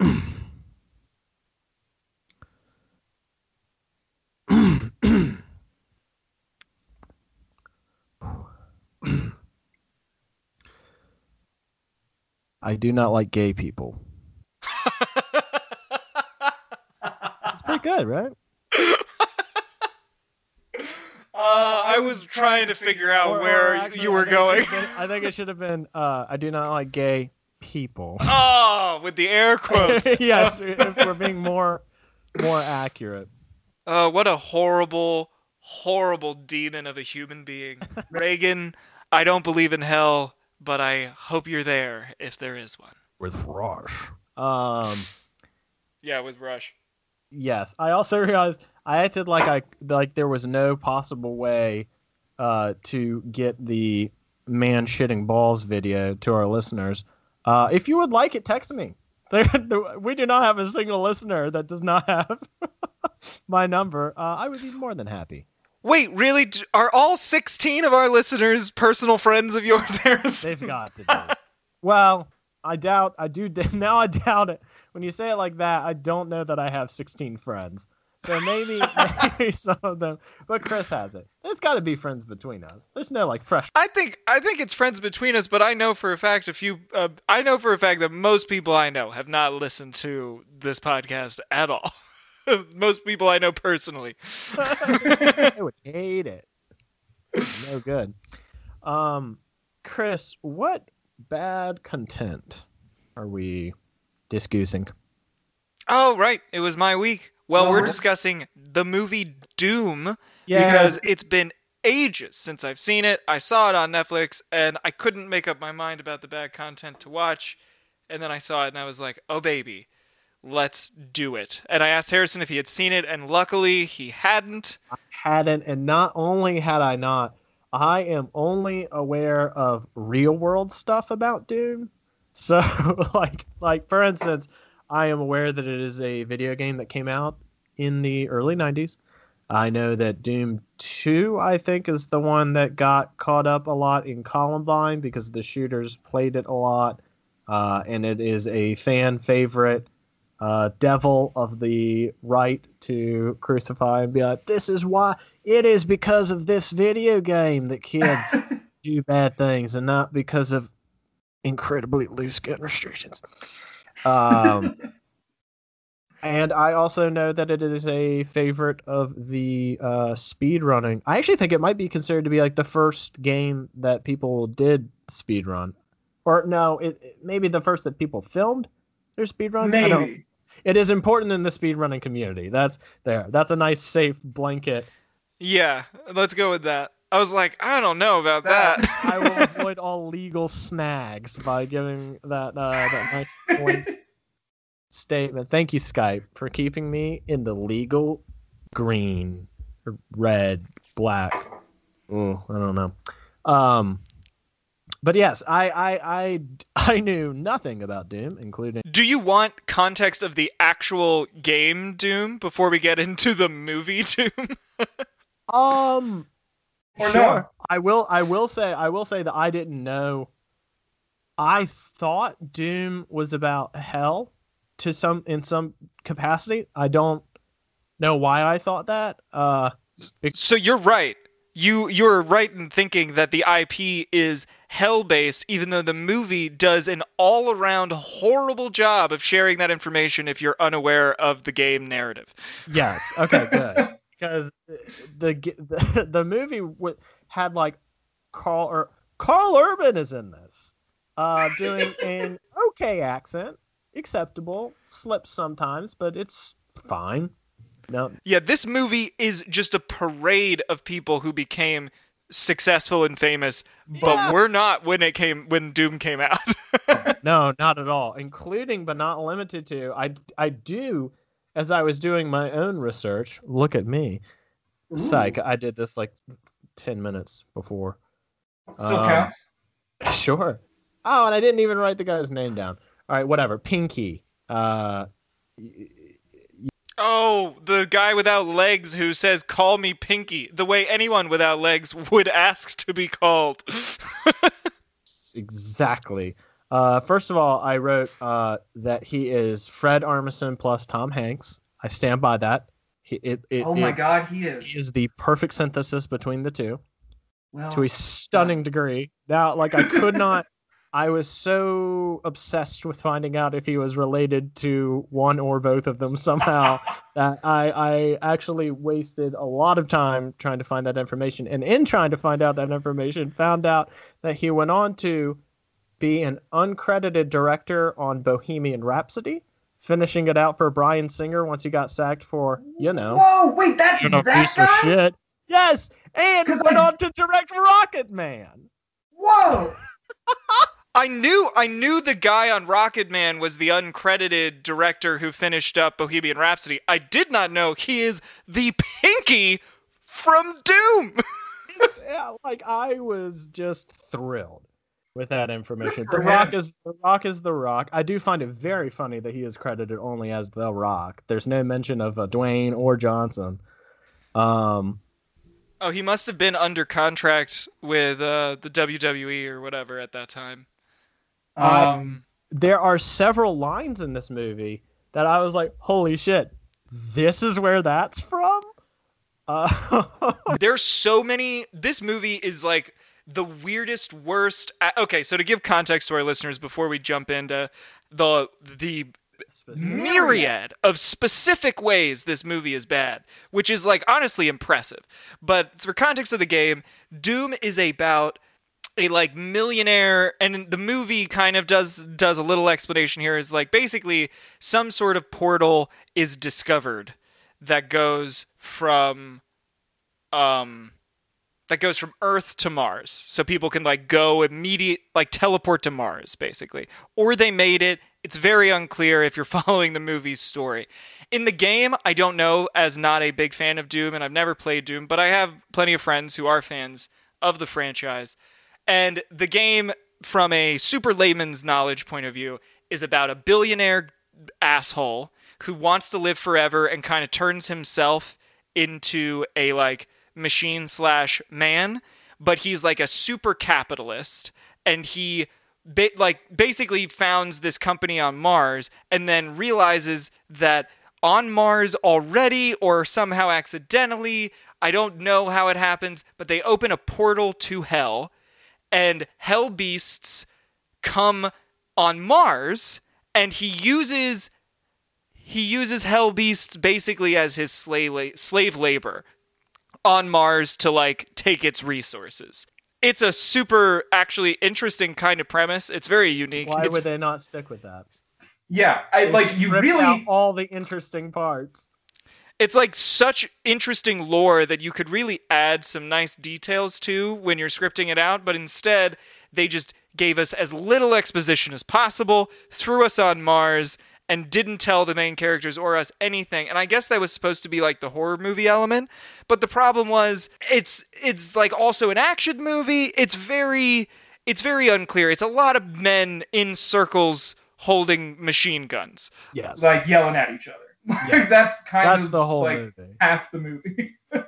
I do not like gay people. It's pretty good, right? Uh, I was trying to figure out Or- or where actually, you were think it going. been- I think it should have been. Uh, I do not like gay people. Oh, with the air quotes. yes, if we're being more more accurate. Uh, what a horrible, horrible demon of a human being. Reagan, I don't believe in hell, but I hope you're there if there is one. With Rush. Um. Yeah, with Rush. Yes, I also realized I acted like I like there was no possible way uh, to get the man shitting balls video to our listeners. Uh, if you would like it, text me. We do not have a single listener that does not have my number. Uh, I would be more than happy. Wait, really? Are all 16 of our listeners personal friends of yours, Harris? They've got to be. well, I doubt. I do now. I doubt it. When you say it like that, I don't know that I have 16 friends. So maybe, maybe some of them, but Chris has it. It's got to be friends between us. There's no like fresh. I think I think it's friends between us, but I know for a fact a few. Uh, I know for a fact that most people I know have not listened to this podcast at all. most people I know personally. I would hate it. No good. Um, Chris, what bad content are we discussing? Oh, right. It was my week. Well, Well, we're we're- discussing the movie Doom because it's been ages since I've seen it. I saw it on Netflix and I couldn't make up my mind about the bad content to watch. And then I saw it and I was like, oh, baby, let's do it. And I asked Harrison if he had seen it, and luckily he hadn't. I hadn't, and not only had I not, I am only aware of real world stuff about Doom. So, like, like for instance, I am aware that it is a video game that came out in the early '90s. I know that Doom 2, I think, is the one that got caught up a lot in Columbine because the shooters played it a lot, uh, and it is a fan favorite uh, devil of the right to crucify and be like, this is why it is because of this video game that kids do bad things and not because of incredibly loose gun restrictions. Um, and I also know that it is a favorite of the uh, speed running. I actually think it might be considered to be like the first game that people did speed run. Or no, it, it maybe the first that people filmed their speed runs. I don't- Maybe. it is important in the speedrunning community. That's there. That's a nice safe blanket. Yeah, let's go with that. I was like, I don't know about that. I will avoid all legal snags by giving that uh, that nice point statement. Thank you, Skype, for keeping me in the legal green, red, black. Oh, I don't know. Um, but yes, I, I I I knew nothing about Doom, including Do you want context of the actual game Doom before we get into the movie Doom? Um, Or no. sure. I will. I will say. I will say that I didn't know. I thought Doom was about hell, to some in some capacity. I don't know why I thought that. Uh, so you're right. You you're right in thinking that the IP is hell based, even though the movie does an all around horrible job of sharing that information if you're unaware of the game narrative. yes. Okay. Good. because the the the, movie w- had like Karl or Karl Urban is in this, uh, doing an okay accent. acceptable. Slips sometimes, but it's fine. No, Yeah, this movie is just a parade of people who became successful and famous, but Yeah. we're not when it came when Doom came out. no, not at all. Including but not limited to. I I do, as I was doing my own research. Look at me, psych. I did this like ten minutes before. Still Um, counts. Sure. Oh, and I didn't even write the guy's name down. All right, whatever. Pinky. Uh, oh, the guy without legs who says "Call me Pinky," the way anyone without legs would ask to be called. exactly. Uh, first of all, I wrote uh, that he is Fred Armisen plus Tom Hanks. I stand by that. He, it, it, oh my it- god, he is. he is the perfect synthesis between the two Well, to a stunning degree. Now, like I could not. I was so obsessed with finding out if he was related to one or both of them somehow that I, I actually wasted a lot of time trying to find that information. And in trying to find out that information, found out that he went on to be an uncredited director on Bohemian Rhapsody, finishing it out for Bryan Singer once he got sacked for, you know, Whoa, wait, that's being a that piece of guy? shit. Yes, and went I- on to direct Rocket Man. Whoa! I knew I knew the guy on Rocket Man was the uncredited director who finished up Bohemian Rhapsody. I did not know he is the Pinky from Doom. Yeah, like I was just thrilled with that information. The Rock is the Rock is the Rock. I do find it very funny that he is credited only as the Rock. There's no mention of uh, Dwayne or Johnson. Um, Oh, he must have been under contract with uh, the WWE or whatever at that time. Um, there are several lines in this movie that I was like, "Holy shit, this is where that's from." Uh, There's so many. This movie is like the weirdest, worst. uh, Okay, so to give context to our listeners before we jump into the the myriad of specific ways this movie is bad, which is like honestly impressive. But for context of the game, Doom is about a like millionaire and the movie kind of does does a little explanation here is like basically some sort of portal is discovered that goes from um that goes from Earth to Mars. So people can like go immediate like teleport to Mars basically. Or they made it. It's very unclear if you're following the movie's story. In the game, I don't know as not a big fan of Doom and I've never played Doom, but I have plenty of friends who are fans of the franchise. And the game from a super layman's knowledge point of view is about a billionaire asshole who wants to live forever and kind of turns himself into a like machine slash man but he's like a super capitalist and he ba- like basically founds this company on mars and then realizes that on mars already or somehow accidentally i don't know how it happens but they open a portal to hell and hell beasts come on Mars and he uses he uses hell beasts basically as his slave slave labor on Mars to like take its resources. It's a super actually interesting kind of premise. It's very unique. why It's would they not stick with that? yeah, I They like you really. out all the interesting parts. it's like such interesting lore that you could really add some nice details to when you're scripting it out, but instead they just gave us as little exposition as possible, threw us on Mars, and didn't tell the main characters or us anything. And I guess that was supposed to be like the horror movie element, but the problem was it's it's like also an action movie. It's very it's very unclear. It's a lot of men in circles holding machine guns. Yes, like yelling at each other. Yes. That's kind that's of the whole like movie. half the movie.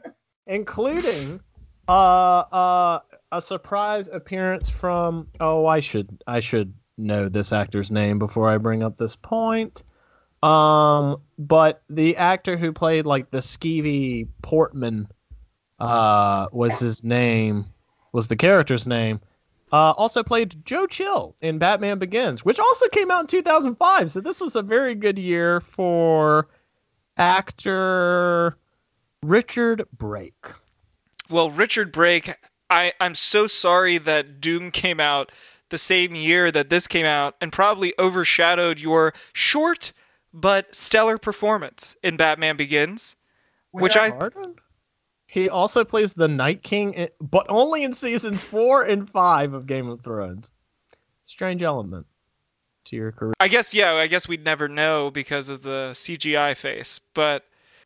including uh uh a surprise appearance from oh I should I should know this actor's name before I bring up this point. Um but the actor who played like the skeevy Portman uh was his name was the character's name. Uh, also played Joe Chill in Batman Begins, which also came out in 2005. So this was a very good year for actor Richard Brake. Well, Richard Brake, I, I'm so sorry that Doom came out the same year that this came out and probably overshadowed your short but stellar performance in Batman Begins. Which I- Pardon? He also plays the Night King, but only in seasons four and five of Game of Thrones. Strange element to your career. I guess yeah, I guess we'd never know because of the CGI face, but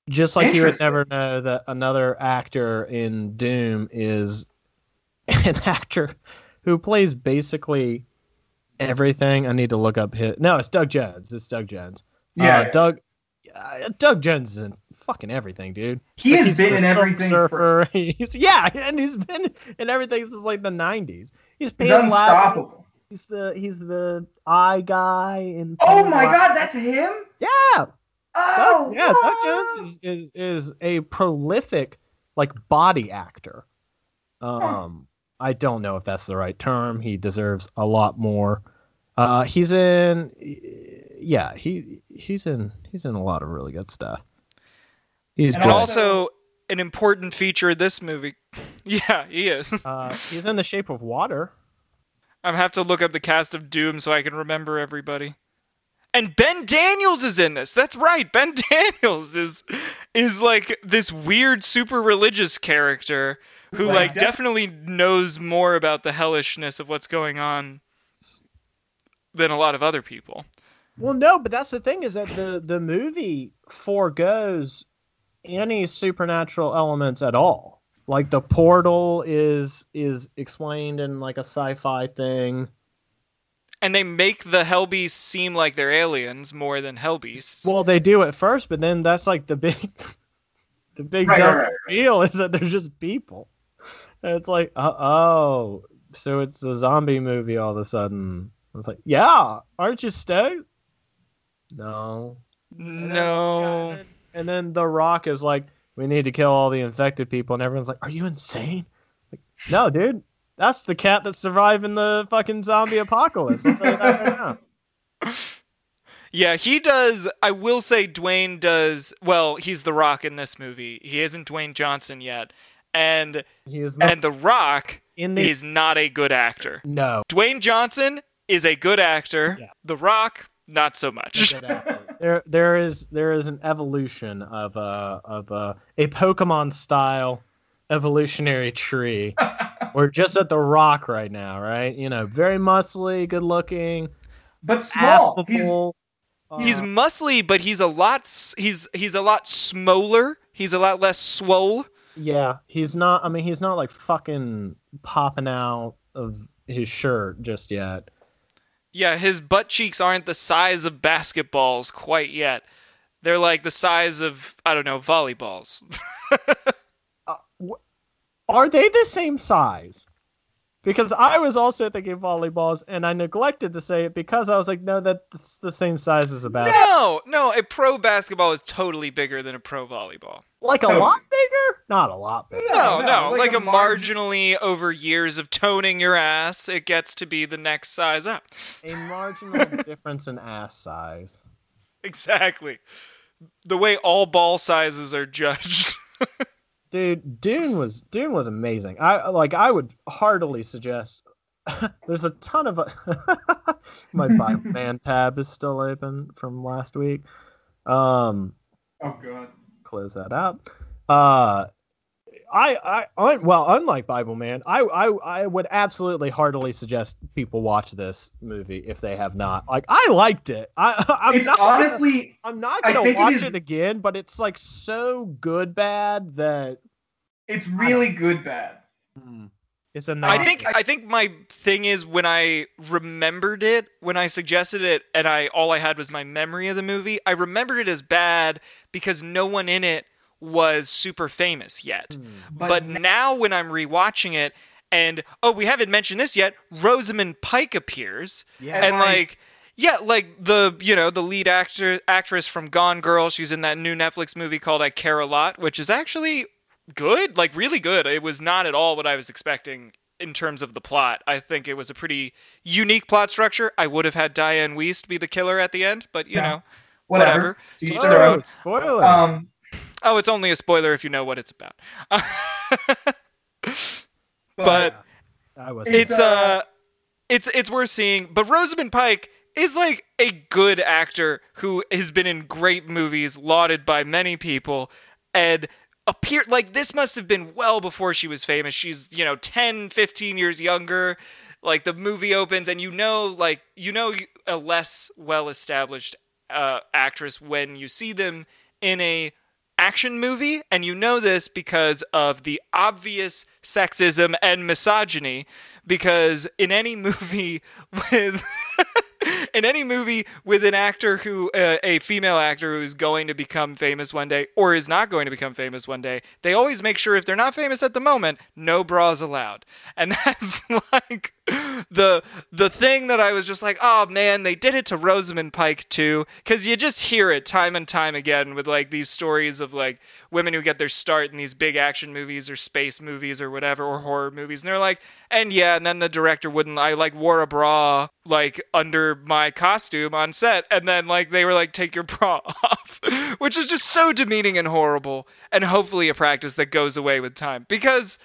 Just like you would never know that another actor in Doom is an actor who plays basically everything. I need to look up his. No, it's Doug Jones. It's Doug Jones. Yeah, uh, Doug. Uh, Doug Jones is in fucking everything, dude. he Like, has he's been in everything. For, Surfer. He's yeah, and he's been in everything since like the '90s. He's he's unstoppable. He's the he's the eye guy in. Oh my god, that's him. Yeah, Oh Doug, yeah, Doug? Jones is, is is a prolific like body actor. Um, I don't know if that's the right term. He deserves a lot more. Uh, he's in, yeah, he he's in he's in a lot of really good stuff. He's And good. also an important feature of this movie. Yeah, he is. uh, he's in The Shape of Water. I'm have to look up the cast of Doom so I can remember everybody. And Ben Daniels is in this. That's right. Ben Daniels is is like this weird super religious character who Like like Def- definitely knows more about the hellishness of what's going on than a lot of other people. Well, no, but that's the thing is that the the movie foregoes any supernatural elements at all. Like the portal is is explained in like a sci-fi thing. And they make the Hellbeasts seem like they're aliens more than Hellbeasts. Well, they do at first, but then that's like the big the big Right, dumb right, right, reveal is that they're just people. It's like, uh, oh, so it's a zombie movie all of a sudden. It's like, yeah, aren't you stoked? No. no. And then The Rock is like, we need to kill all the infected people, and everyone's like, are you insane? Like, no, dude, that's the cat that's surviving the fucking zombie apocalypse. I'll tell you that right now. Yeah, he does. I will say Dwayne does. Well, he's The Rock in this movie. He isn't Dwayne Johnson yet. And He is not and The Rock the is not a good actor. no. Dwayne Johnson is a good actor. Yeah. The Rock, not so much. there there is there is an evolution of a of a, a Pokemon style evolutionary tree. We're just at the rock right now, right? You know, very muscly, good looking, but small. He's, affable. He's uh, muscly, but he's a lot. He's he's a lot smoller. He's a lot less swole. Yeah, he's not. I mean, he's not like fucking popping out of his shirt just yet. Yeah, his butt cheeks aren't the size of basketballs quite yet. They're like the size of I don't know volleyballs. Uh, are they the same size? Because I was also thinking volleyballs, and I neglected to say it because I was like, no, that's the same size as a basketball. no, no, a pro basketball is totally bigger than a pro volleyball. Like a lot bigger? Not a lot bigger. No, No, no, no, like, like a, a margin- marginally over years of toning your ass, it gets to be the next size up. A marginal difference in ass size. Exactly. The way all ball sizes are judged. Dude, Dune was Dune was amazing. I like I would heartily suggest there's a ton of my man tab is still open from last week. Um oh god. close that out. Uh, I, I, I, well, unlike Bible Man, I, I, I would absolutely heartily suggest people watch this movie if they have not. Like, I liked it. I, I'm It's not, honestly I'm not gonna watch is- it again, but it's like so good bad that it's really good bad. Hmm. it's a I nice. think I think my thing is when I remembered it, when I suggested it and I all I had was my memory of the movie, I remembered it as bad because no one in it was super famous yet. But, now when I'm rewatching it and oh, we haven't mentioned this yet, Rosamund Pike appears yeah, and Nice. like yeah, like the you know the lead actor actress from Gone Girl. She's in that new Netflix movie called I Care a Lot, which is actually good, like really good. It was not at all what I was expecting in terms of the plot. I think it was a pretty unique plot structure. I would have had Dianne Wiest be the killer at the end, but you Yeah. know, Whatever. whatever. To each Teach their their own. spoilers. Um, oh, it's only a spoiler if you know what it's about. but, But I was. It's, it's uh it's it's worth seeing. But Rosamund Pike is like a good actor who has been in great movies, lauded by many people, and appeared like this must have been well before she was famous. She's, you know, 10, 15 years younger. Like the movie opens and you know like you know a less well established uh, actress when you see them in a action movie and you know this because of the obvious sexism and misogyny because in any movie with in any movie with an actor who uh, a female actor who's going to become famous one day or is not going to become famous one day they always make sure if they're not famous at the moment no bras allowed. And that's like the the thing that I was just like oh man they did it to Rosamund Pike too. Cuz you just hear it time and time again with like these stories of like women who get their start in these big action movies or space movies or whatever or horror movies and they're like and yeah and then the director wouldn't I like wore a bra like under my costume on set and then like they were like take your bra off which is just so demeaning and horrible and hopefully a practice that goes away with time because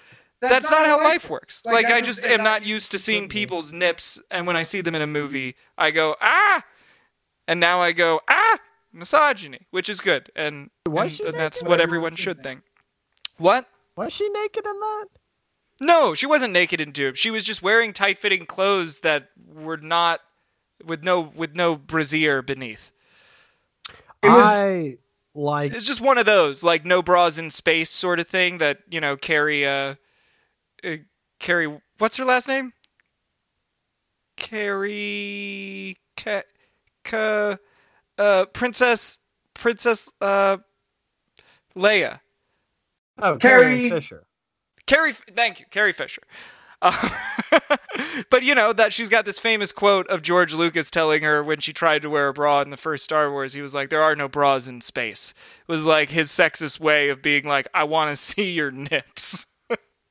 that's, not, how life works. Like, I just am not used to seeing people's nips, and when I see them in a movie, I go ah, and now I go ah, misogyny, which is good, and, and, she and that's what everyone should think. What? Was she naked in that? No, she wasn't naked in Doom. She was just wearing tight-fitting clothes that were not with no with no brassiere beneath. It was- I like It's just one of those like no bras in space sort of thing that you know carry uh, uh Carrie what's her last name? Carrie Ca, Ca uh Princess Princess uh Leia. oh Carrie- Carrie Fisher. Carrie, thank you, Carrie Fisher. Uh, but you know that she's got this famous quote of George Lucas telling her when she tried to wear a bra in the first Star Wars, he was like, "There are no bras in space." It was like his sexist way of being like, "I want to see your nips,"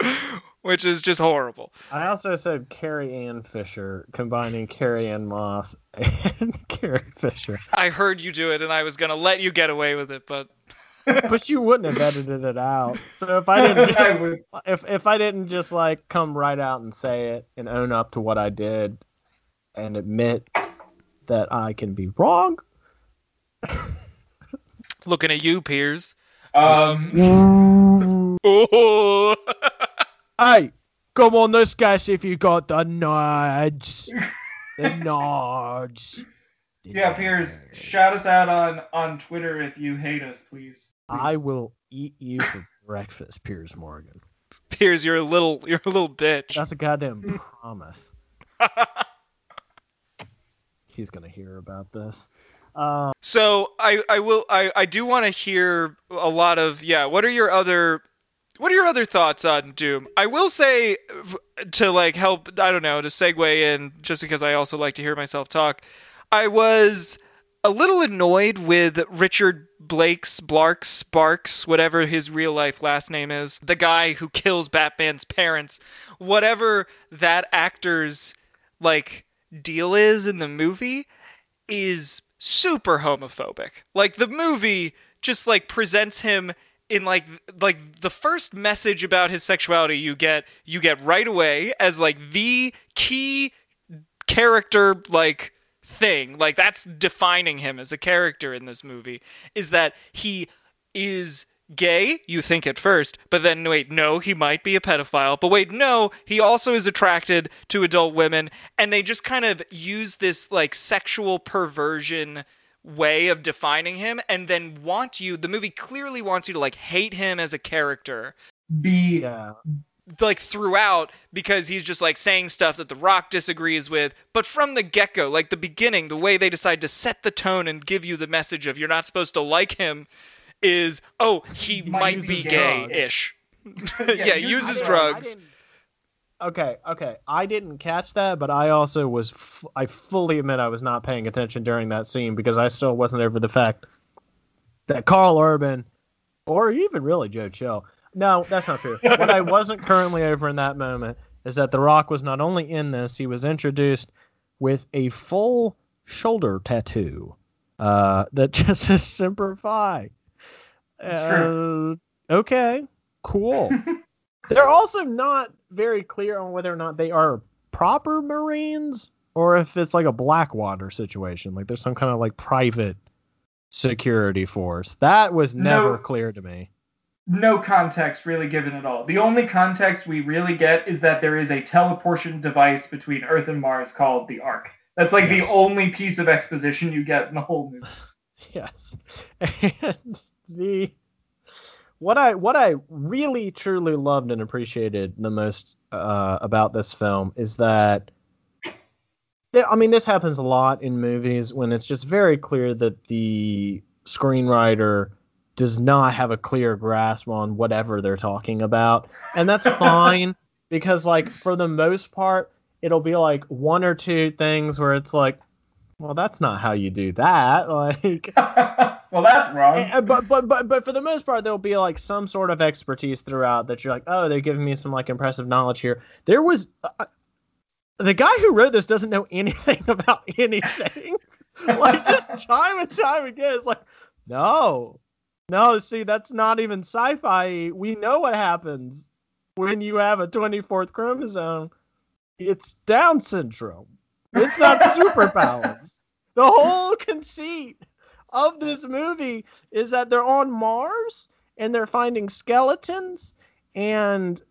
which is just horrible. I also said Carrie Ann Fisher, combining Carrie Ann Moss and Carrie Fisher. I heard you do it, and I was gonna let you get away with it, but But you wouldn't have edited it out. So if I didn't just, would. if if I didn't just like come right out and say it and own up to what I did and admit that I can be wrong. looking at you, Piers. Um, Oh, Hey, come on, this guys if you got the nods. The nods. The yeah, Piers, shout us out on on Twitter if you hate us, please. I will eat you for breakfast, Piers Morgan. Piers, you're a little, you're a little bitch. That's a goddamn promise. He's gonna hear about this. Um, So I, I will I, I do want to hear a lot of yeah. What are your other what are your other thoughts on Doom? I will say to like help I don't know to segue in just because I also like to hear myself talk. I was a little annoyed with Richard Blake's Blarks Sparks, whatever his real life last name is, the guy who kills Batman's parents, whatever that actor's like deal is in the movie is super homophobic. Like the movie just like presents him in like like the first message about his sexuality you get you get right away as like the key character like thing. Like that's defining him as a character in this movie is that he is gay you think at first but then wait no he might be a pedophile but wait no he also is attracted to adult women and they just kind of use this like sexual perversion way of defining him and then want you the movie clearly wants you to like hate him as a character. Be yeah. like throughout because he's just like saying stuff that the rock disagrees with. But from the get-go like the beginning the way they decide to set the tone and give you the message of you're not supposed to like him is oh he Might might be gay-ish. Yeah, use uses drugs. Okay, okay. I didn't catch that, but I also was. F- I fully admit I was not paying attention during that scene because I still wasn't over the fact that Karl Urban, or even really Joe Chill. No, that's not true. what I wasn't currently over in that moment is that The Rock was not only in this, he was introduced with a full shoulder tattoo uh, that just says. It's Uh, okay, cool. They're also not very clear on whether or not they are proper Marines or if it's like a Blackwater situation. Like there's some kind of like private security force. That was never No. clear to me. no context really given at all. The only context we really get is that there is a teleportation device between Earth and Mars called the Ark. That's like Yes. the only piece of exposition you get in the whole movie. Yes. And the what I what I really truly loved and appreciated the most uh, about this film is that I mean this happens a lot in movies when it's just very clear that the screenwriter does not have a clear grasp on whatever they're talking about. And that's fine because like for the most part it'll be like one or two things where it's like well that's not how you do that like well, that's wrong. and- and- but but but but for the most part, there'll be like some sort of expertise throughout that you're like, oh, they're giving me some like impressive knowledge here. There was uh, uh the guy who wrote this doesn't know anything about anything. like just time and time again, it's like, no, no. See, that's not even sci-fi. We know what happens when you have a 24th chromosome. It's Down syndrome. It's not superpowers. The whole conceit of this movie is that they're on Mars and they're finding skeletons and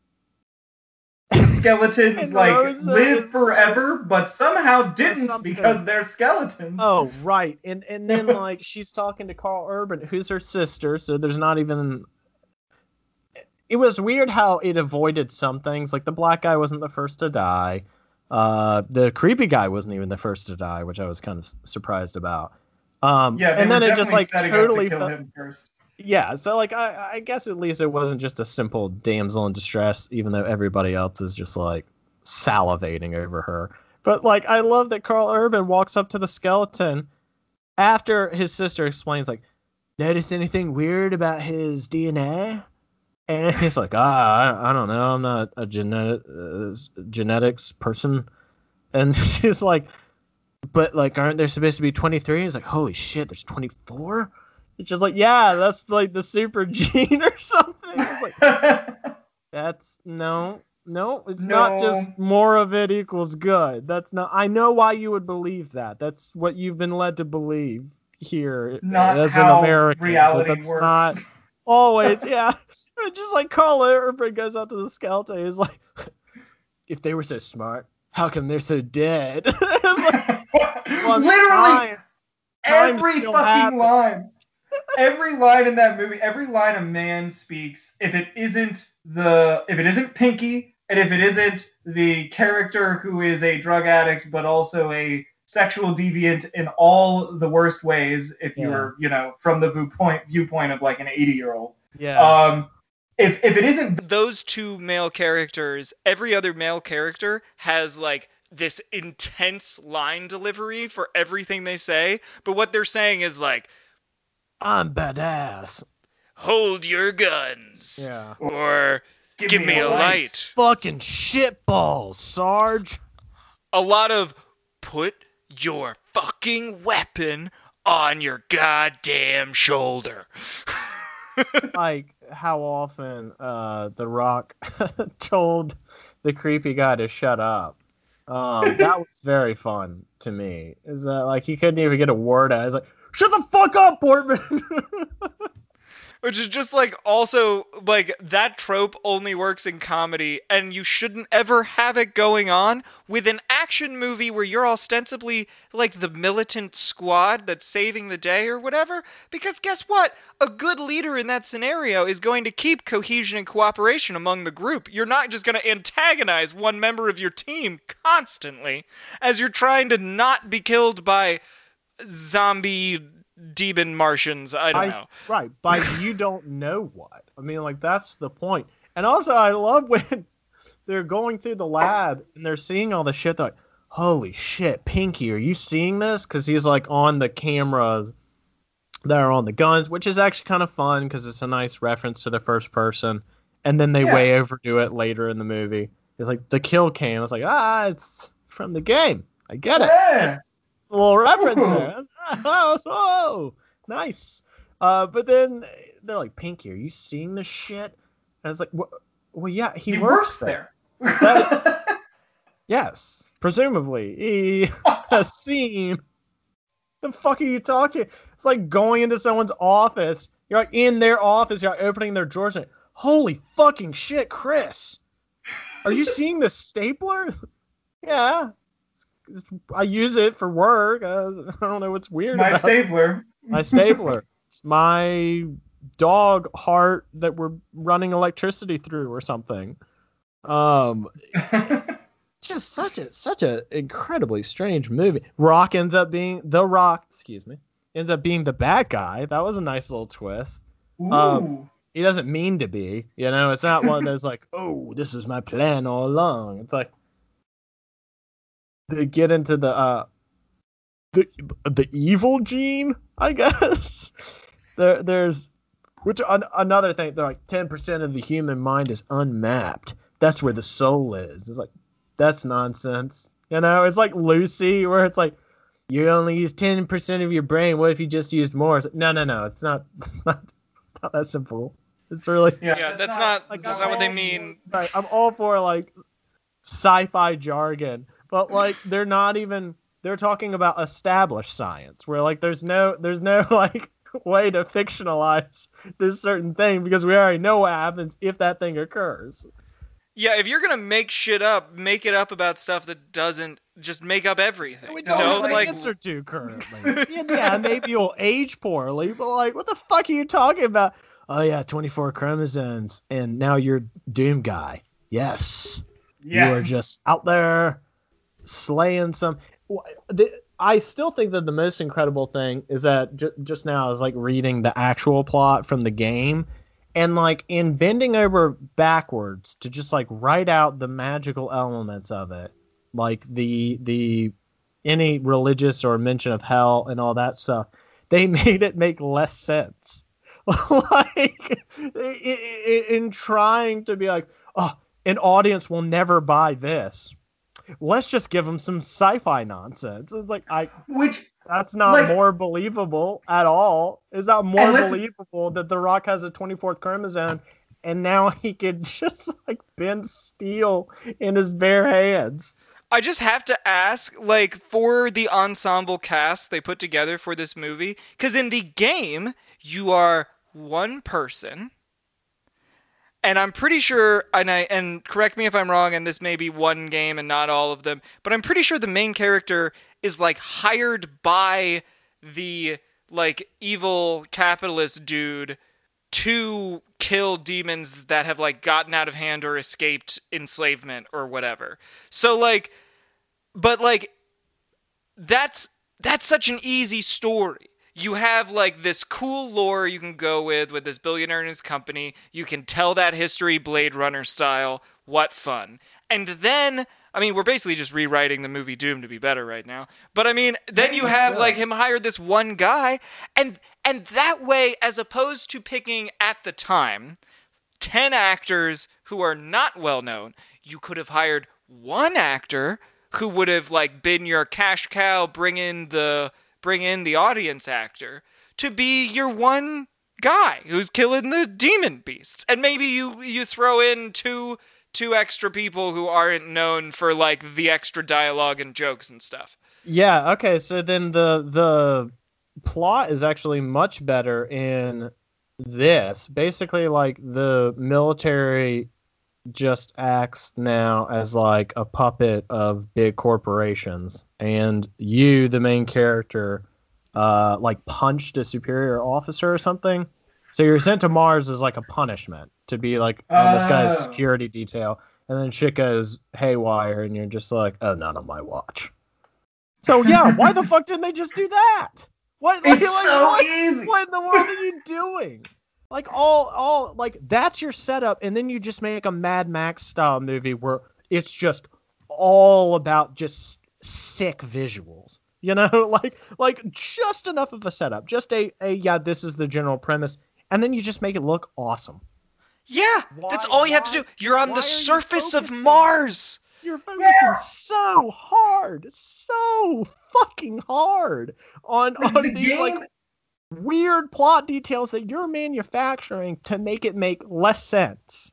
skeletons And like live forever, but somehow didn't because they're skeletons. oh right. And and then like she's talking to Karl Urban who's her sister so there's not even it was weird how it avoided some things. Like the black guy wasn't the first to die uh the creepy guy wasn't even the first to die which I was kind of surprised about. Um yeah, and then it just like totally to kill felt- him first. yeah so like I, I guess at least it wasn't just a simple damsel in distress even though everybody else is just like salivating over her. But like i love that karl urban walks up to the skeleton after his sister explains like notice anything weird about his dna and he's like ah i, I don't know i'm not a genetic uh, genetics person and she's like but like aren't there supposed to be 23 he's like holy shit there's 24 it's just like, yeah, that's like the super gene or something. It's like, that's no, no, it's not just more of it equals good. That's not, I know why you would believe that. That's what you've been led to believe here not as an American. reality but that's works. not always, yeah. Just like Karl Urban goes out to the skeleton. He's like, if they were so smart, how come they're so dead? like, well, Literally time- time every fucking happens. line. Every line in that movie, every line a man speaks, if it isn't the if it isn't Pinky, and if it isn't the character who is a drug addict but also a sexual deviant in all the worst ways, if Yeah. you're, you know, from the viewpoint viewpoint of like an 80 year old. yeah. Um if if it isn't those two male characters, every other male character has like this intense line delivery for everything they say, but what they're saying is like, I'm badass. hold your guns. Yeah. Or give, me, a light. Fucking shitballs, Sarge. A lot of put your fucking weapon on your goddamn shoulder. like how often uh The Rock told the creepy guy to shut up. Um, that was very fun to me. Is that like he couldn't even get a word out? He's like, "Shut the fuck up, Portman." Which is just like also like that trope only works in comedy, and you shouldn't ever have it going on with an action movie where you're ostensibly like the militant squad that's saving the day or whatever. Because guess what? A good leader in that scenario is going to keep cohesion and cooperation among the group. You're not just going to antagonize one member of your team constantly as you're trying to not be killed by zombie demon Martians. I don't I- know. right, by you don't know what. I mean, like that's the point. And also, I love when they're going through the lab and they're seeing all the shit. They're like, "Holy shit, Pinky, are you seeing this?" Because he's like on the cameras that are on the guns, which is actually kind of fun because it's a nice reference to the first person. And then they Yeah. way overdo it later in the movie. It's like the kill cam. It's like, ah, it's from the game. I get it Yeah. a little reference Ooh. there. Oh, nice. Uh, but then they're like, Pinky, are you seeing this shit? And was like, well, well yeah, he, He, works, works there. there. Yes, presumably he has seen. The fuck are you talking? It's like going into someone's office. You're like in their office. You're like opening their drawers. And, Holy fucking shit, Chris! Are you seeing the stapler? yeah, I use it for work. Uh, I don't know what's weird. It's my about it. stapler. my stapler. It's my dog heart that we're running electricity through or something. Um, just such a such a incredibly strange movie. Rock ends up being the Rock, excuse me, ends up being the bad guy. That was a nice little twist. Ooh. Um, He doesn't mean to be, you know. It's not one of those like, oh, this was my plan all along. It's like they get into the uh the the evil gene, I guess. There there's which an, another thing. They're like ten percent of the human mind is unmapped. That's where the soul is. It's like that's nonsense. You know, it's like Lucy, where it's like you only use ten percent of your brain. What if you just used more? It's like, no, no, no. It's not. not, not that simple. It's really Yeah, that's not like, that's I'm not what they mean. Right, I'm all for like sci-fi jargon, but like they're not even they're talking about established science where like there's no there's no like way to fictionalize this certain thing because we already know what happens if that thing occurs. Yeah, if you're gonna make shit up, make it up about stuff that doesn't just make up everything. We don't don't, Don't have like an answer to currently. yeah, yeah, maybe you'll age poorly, but like, what the fuck are you talking about? Oh yeah, 24 chromosomes, and now you're Doom Guy. Yes. yes. You are just out there slaying some. I still think that the most incredible thing is that j- just now I was like reading the actual plot from the game, and like in bending over backwards to just like write out the magical elements of it, like the the any religious or mention of hell and all that stuff, they made it make less sense. like i- i- in trying to be like, oh, an audience will never buy this. Let's just give them some sci-fi nonsense. It's like I Which that's not Like- more believable at all. Is that more believable that The Rock has a 24th chromosome and now he could just like bend steel in his bare hands? I just have to ask, like, for the ensemble cast they put together for this movie, because in the game, you are one person. And I'm pretty sure, and I and correct me if I'm wrong, and this may be one game and not all of them, but I'm pretty sure the main character is like hired by the like evil capitalist dude to kill demons that have like gotten out of hand or escaped enslavement or whatever. So like but like that's that's such an easy story. You have like this cool lore you can go with with this billionaire and his company. You can tell that history Blade Runner style. What fun. And then I mean, we're basically just rewriting the movie Doom to be better right now. But I mean, then you have like him hired this one guy and and that way as opposed to picking at the time 10 actors who are not well known, you could have hired one actor who would have like been your cash cow, bring in the bring in the audience actor to be your one guy who's killing the demon beasts. And maybe you you throw in two two extra people who aren't known for like the extra dialogue and jokes and stuff. Yeah, okay, so then the the plot is actually much better in this. Basically like the military just acts now as like a puppet of big corporations and you the main character uh like punched a superior officer or something. So you're sent to Mars as like a punishment to be like on this guy's Oh. security detail and then shit goes haywire and you're just like, "Oh, not on my watch." So yeah, why the fuck didn't they just do that? What? it's like, so what, easy. what in the world are you doing? Like all, all like that's your setup, and then you just make a Mad Max style movie where it's just all about just sick visuals. You know, like like just enough of a setup, just a a yeah, this is the general premise, and then you just make it look awesome. Yeah, that's all you have to do. You're on the surface of? Mars. You're focusing so hard, so fucking hard on Like, on the these like game- weird plot details that you're manufacturing to make it make less sense.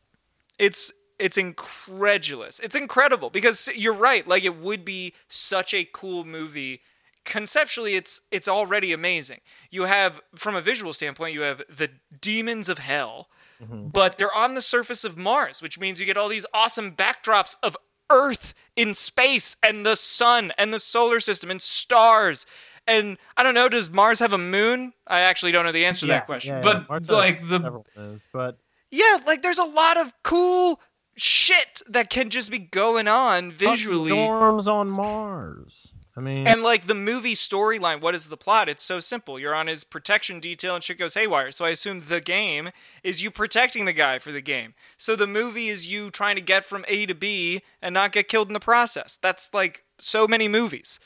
It's it's incredulous. It's incredible because you're right. Like it would be such a cool movie. Conceptually, it's it's already amazing. You have, from a visual standpoint, you have the demons of hell, mm-hmm. but they're on the surface of Mars, which means you get all these awesome backdrops of Earth in space and the sun and the solar system and stars. And I don't know, does Mars have a moon? I actually don't know the answer to that question. Yeah, but Mars has like the moons, but yeah, like there's a lot of cool shit that can just be going on visually. storms on Mars. I mean, And like the movie storyline, what is the plot? It's so simple. You're on his protection detail and shit goes haywire. So I assume the game is you protecting the guy for the game. So the movie is you trying to get from A to B and not get killed in the process. That's like so many movies.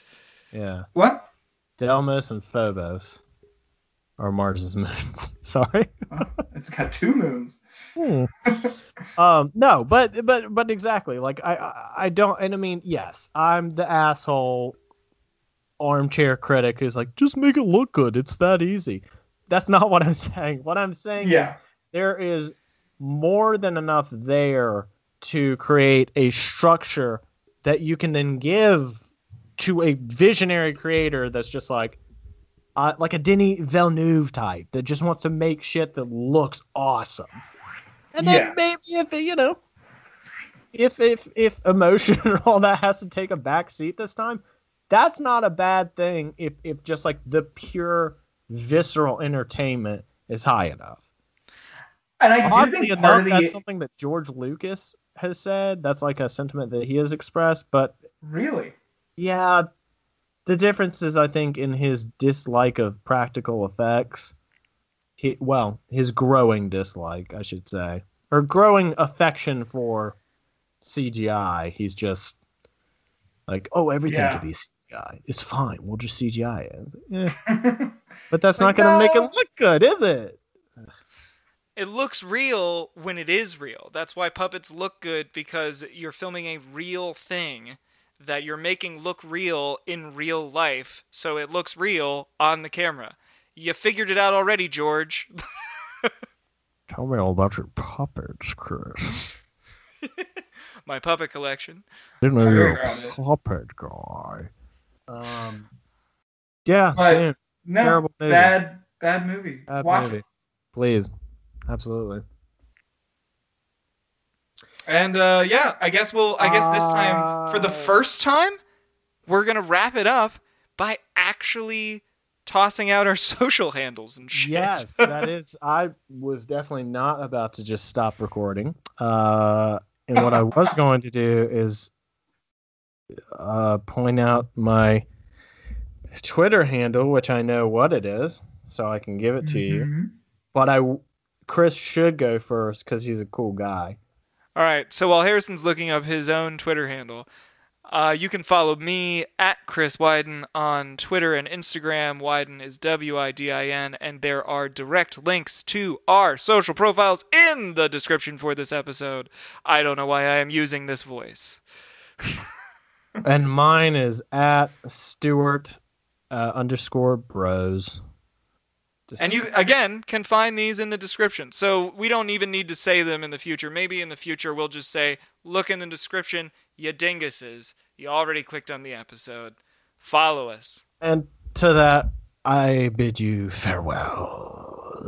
yeah, What? Deimos and Phobos are Mars's moons. Sorry. It's got two moons. Hmm. um no but but but exactly like I, I i don't and i mean yes i'm the asshole armchair critic who's like just make it look good it's that easy that's not what i'm saying what i'm saying is there is more than enough there to create a structure that you can then give to a visionary creator that's just like uh, like a Denis Villeneuve type that just wants to make shit that looks awesome. And then Yeah. maybe if you know if if if emotion and all that has to take a back seat this time, that's not a bad thing if if just like the pure visceral entertainment is high enough. And I do Oddly think enough, of the that's something that George Lucas has said. That's like a sentiment that he has expressed. But really. Yeah, the difference is, I think, in his dislike of practical effects. He, well, his growing dislike, I should say, or growing affection for CGI. He's just like, oh, everything Yeah. could be CGI. It's fine. We'll just CGI it. Yeah. But that's Like, not going to make it look good, is it? It looks real when it is real. That's why puppets look good because you're filming a real thing that you're making look real in real life, so it looks real on the camera. You figured it out already, George. Tell me all about your puppets, Chris. My puppet collection. Didn't know you were a puppet guy. Um, yeah, But- damn, No, Terrible movie. bad, bad movie. bad Watch movie. it. Please, absolutely. And uh, yeah, I guess we'll. I guess this time, for the Uh, first time, we're gonna wrap it up by actually tossing out our social handles and shit. Yes, that is. I was definitely not about to just stop recording. Uh, and what I was going to do is uh, point out my Twitter handle, which I know what it is, so I can give it to you. Mhm. But I, Chris should go first because he's a cool guy. All right. So while Harrison's looking up his own Twitter handle, uh, you can follow me at Chris Widin on Twitter and Instagram. Widin is W I D I N, and there are direct links to our social profiles in the description for this episode. I don't know why I am using this voice. and mine is at Stewart uh, underscore Bros. Just- And you again can find these in the description. So we don't even need to say them in the future. Maybe in the future we'll just say, look in the description, you dinguses. You already clicked on the episode. Follow us. and to that, I bid you farewell.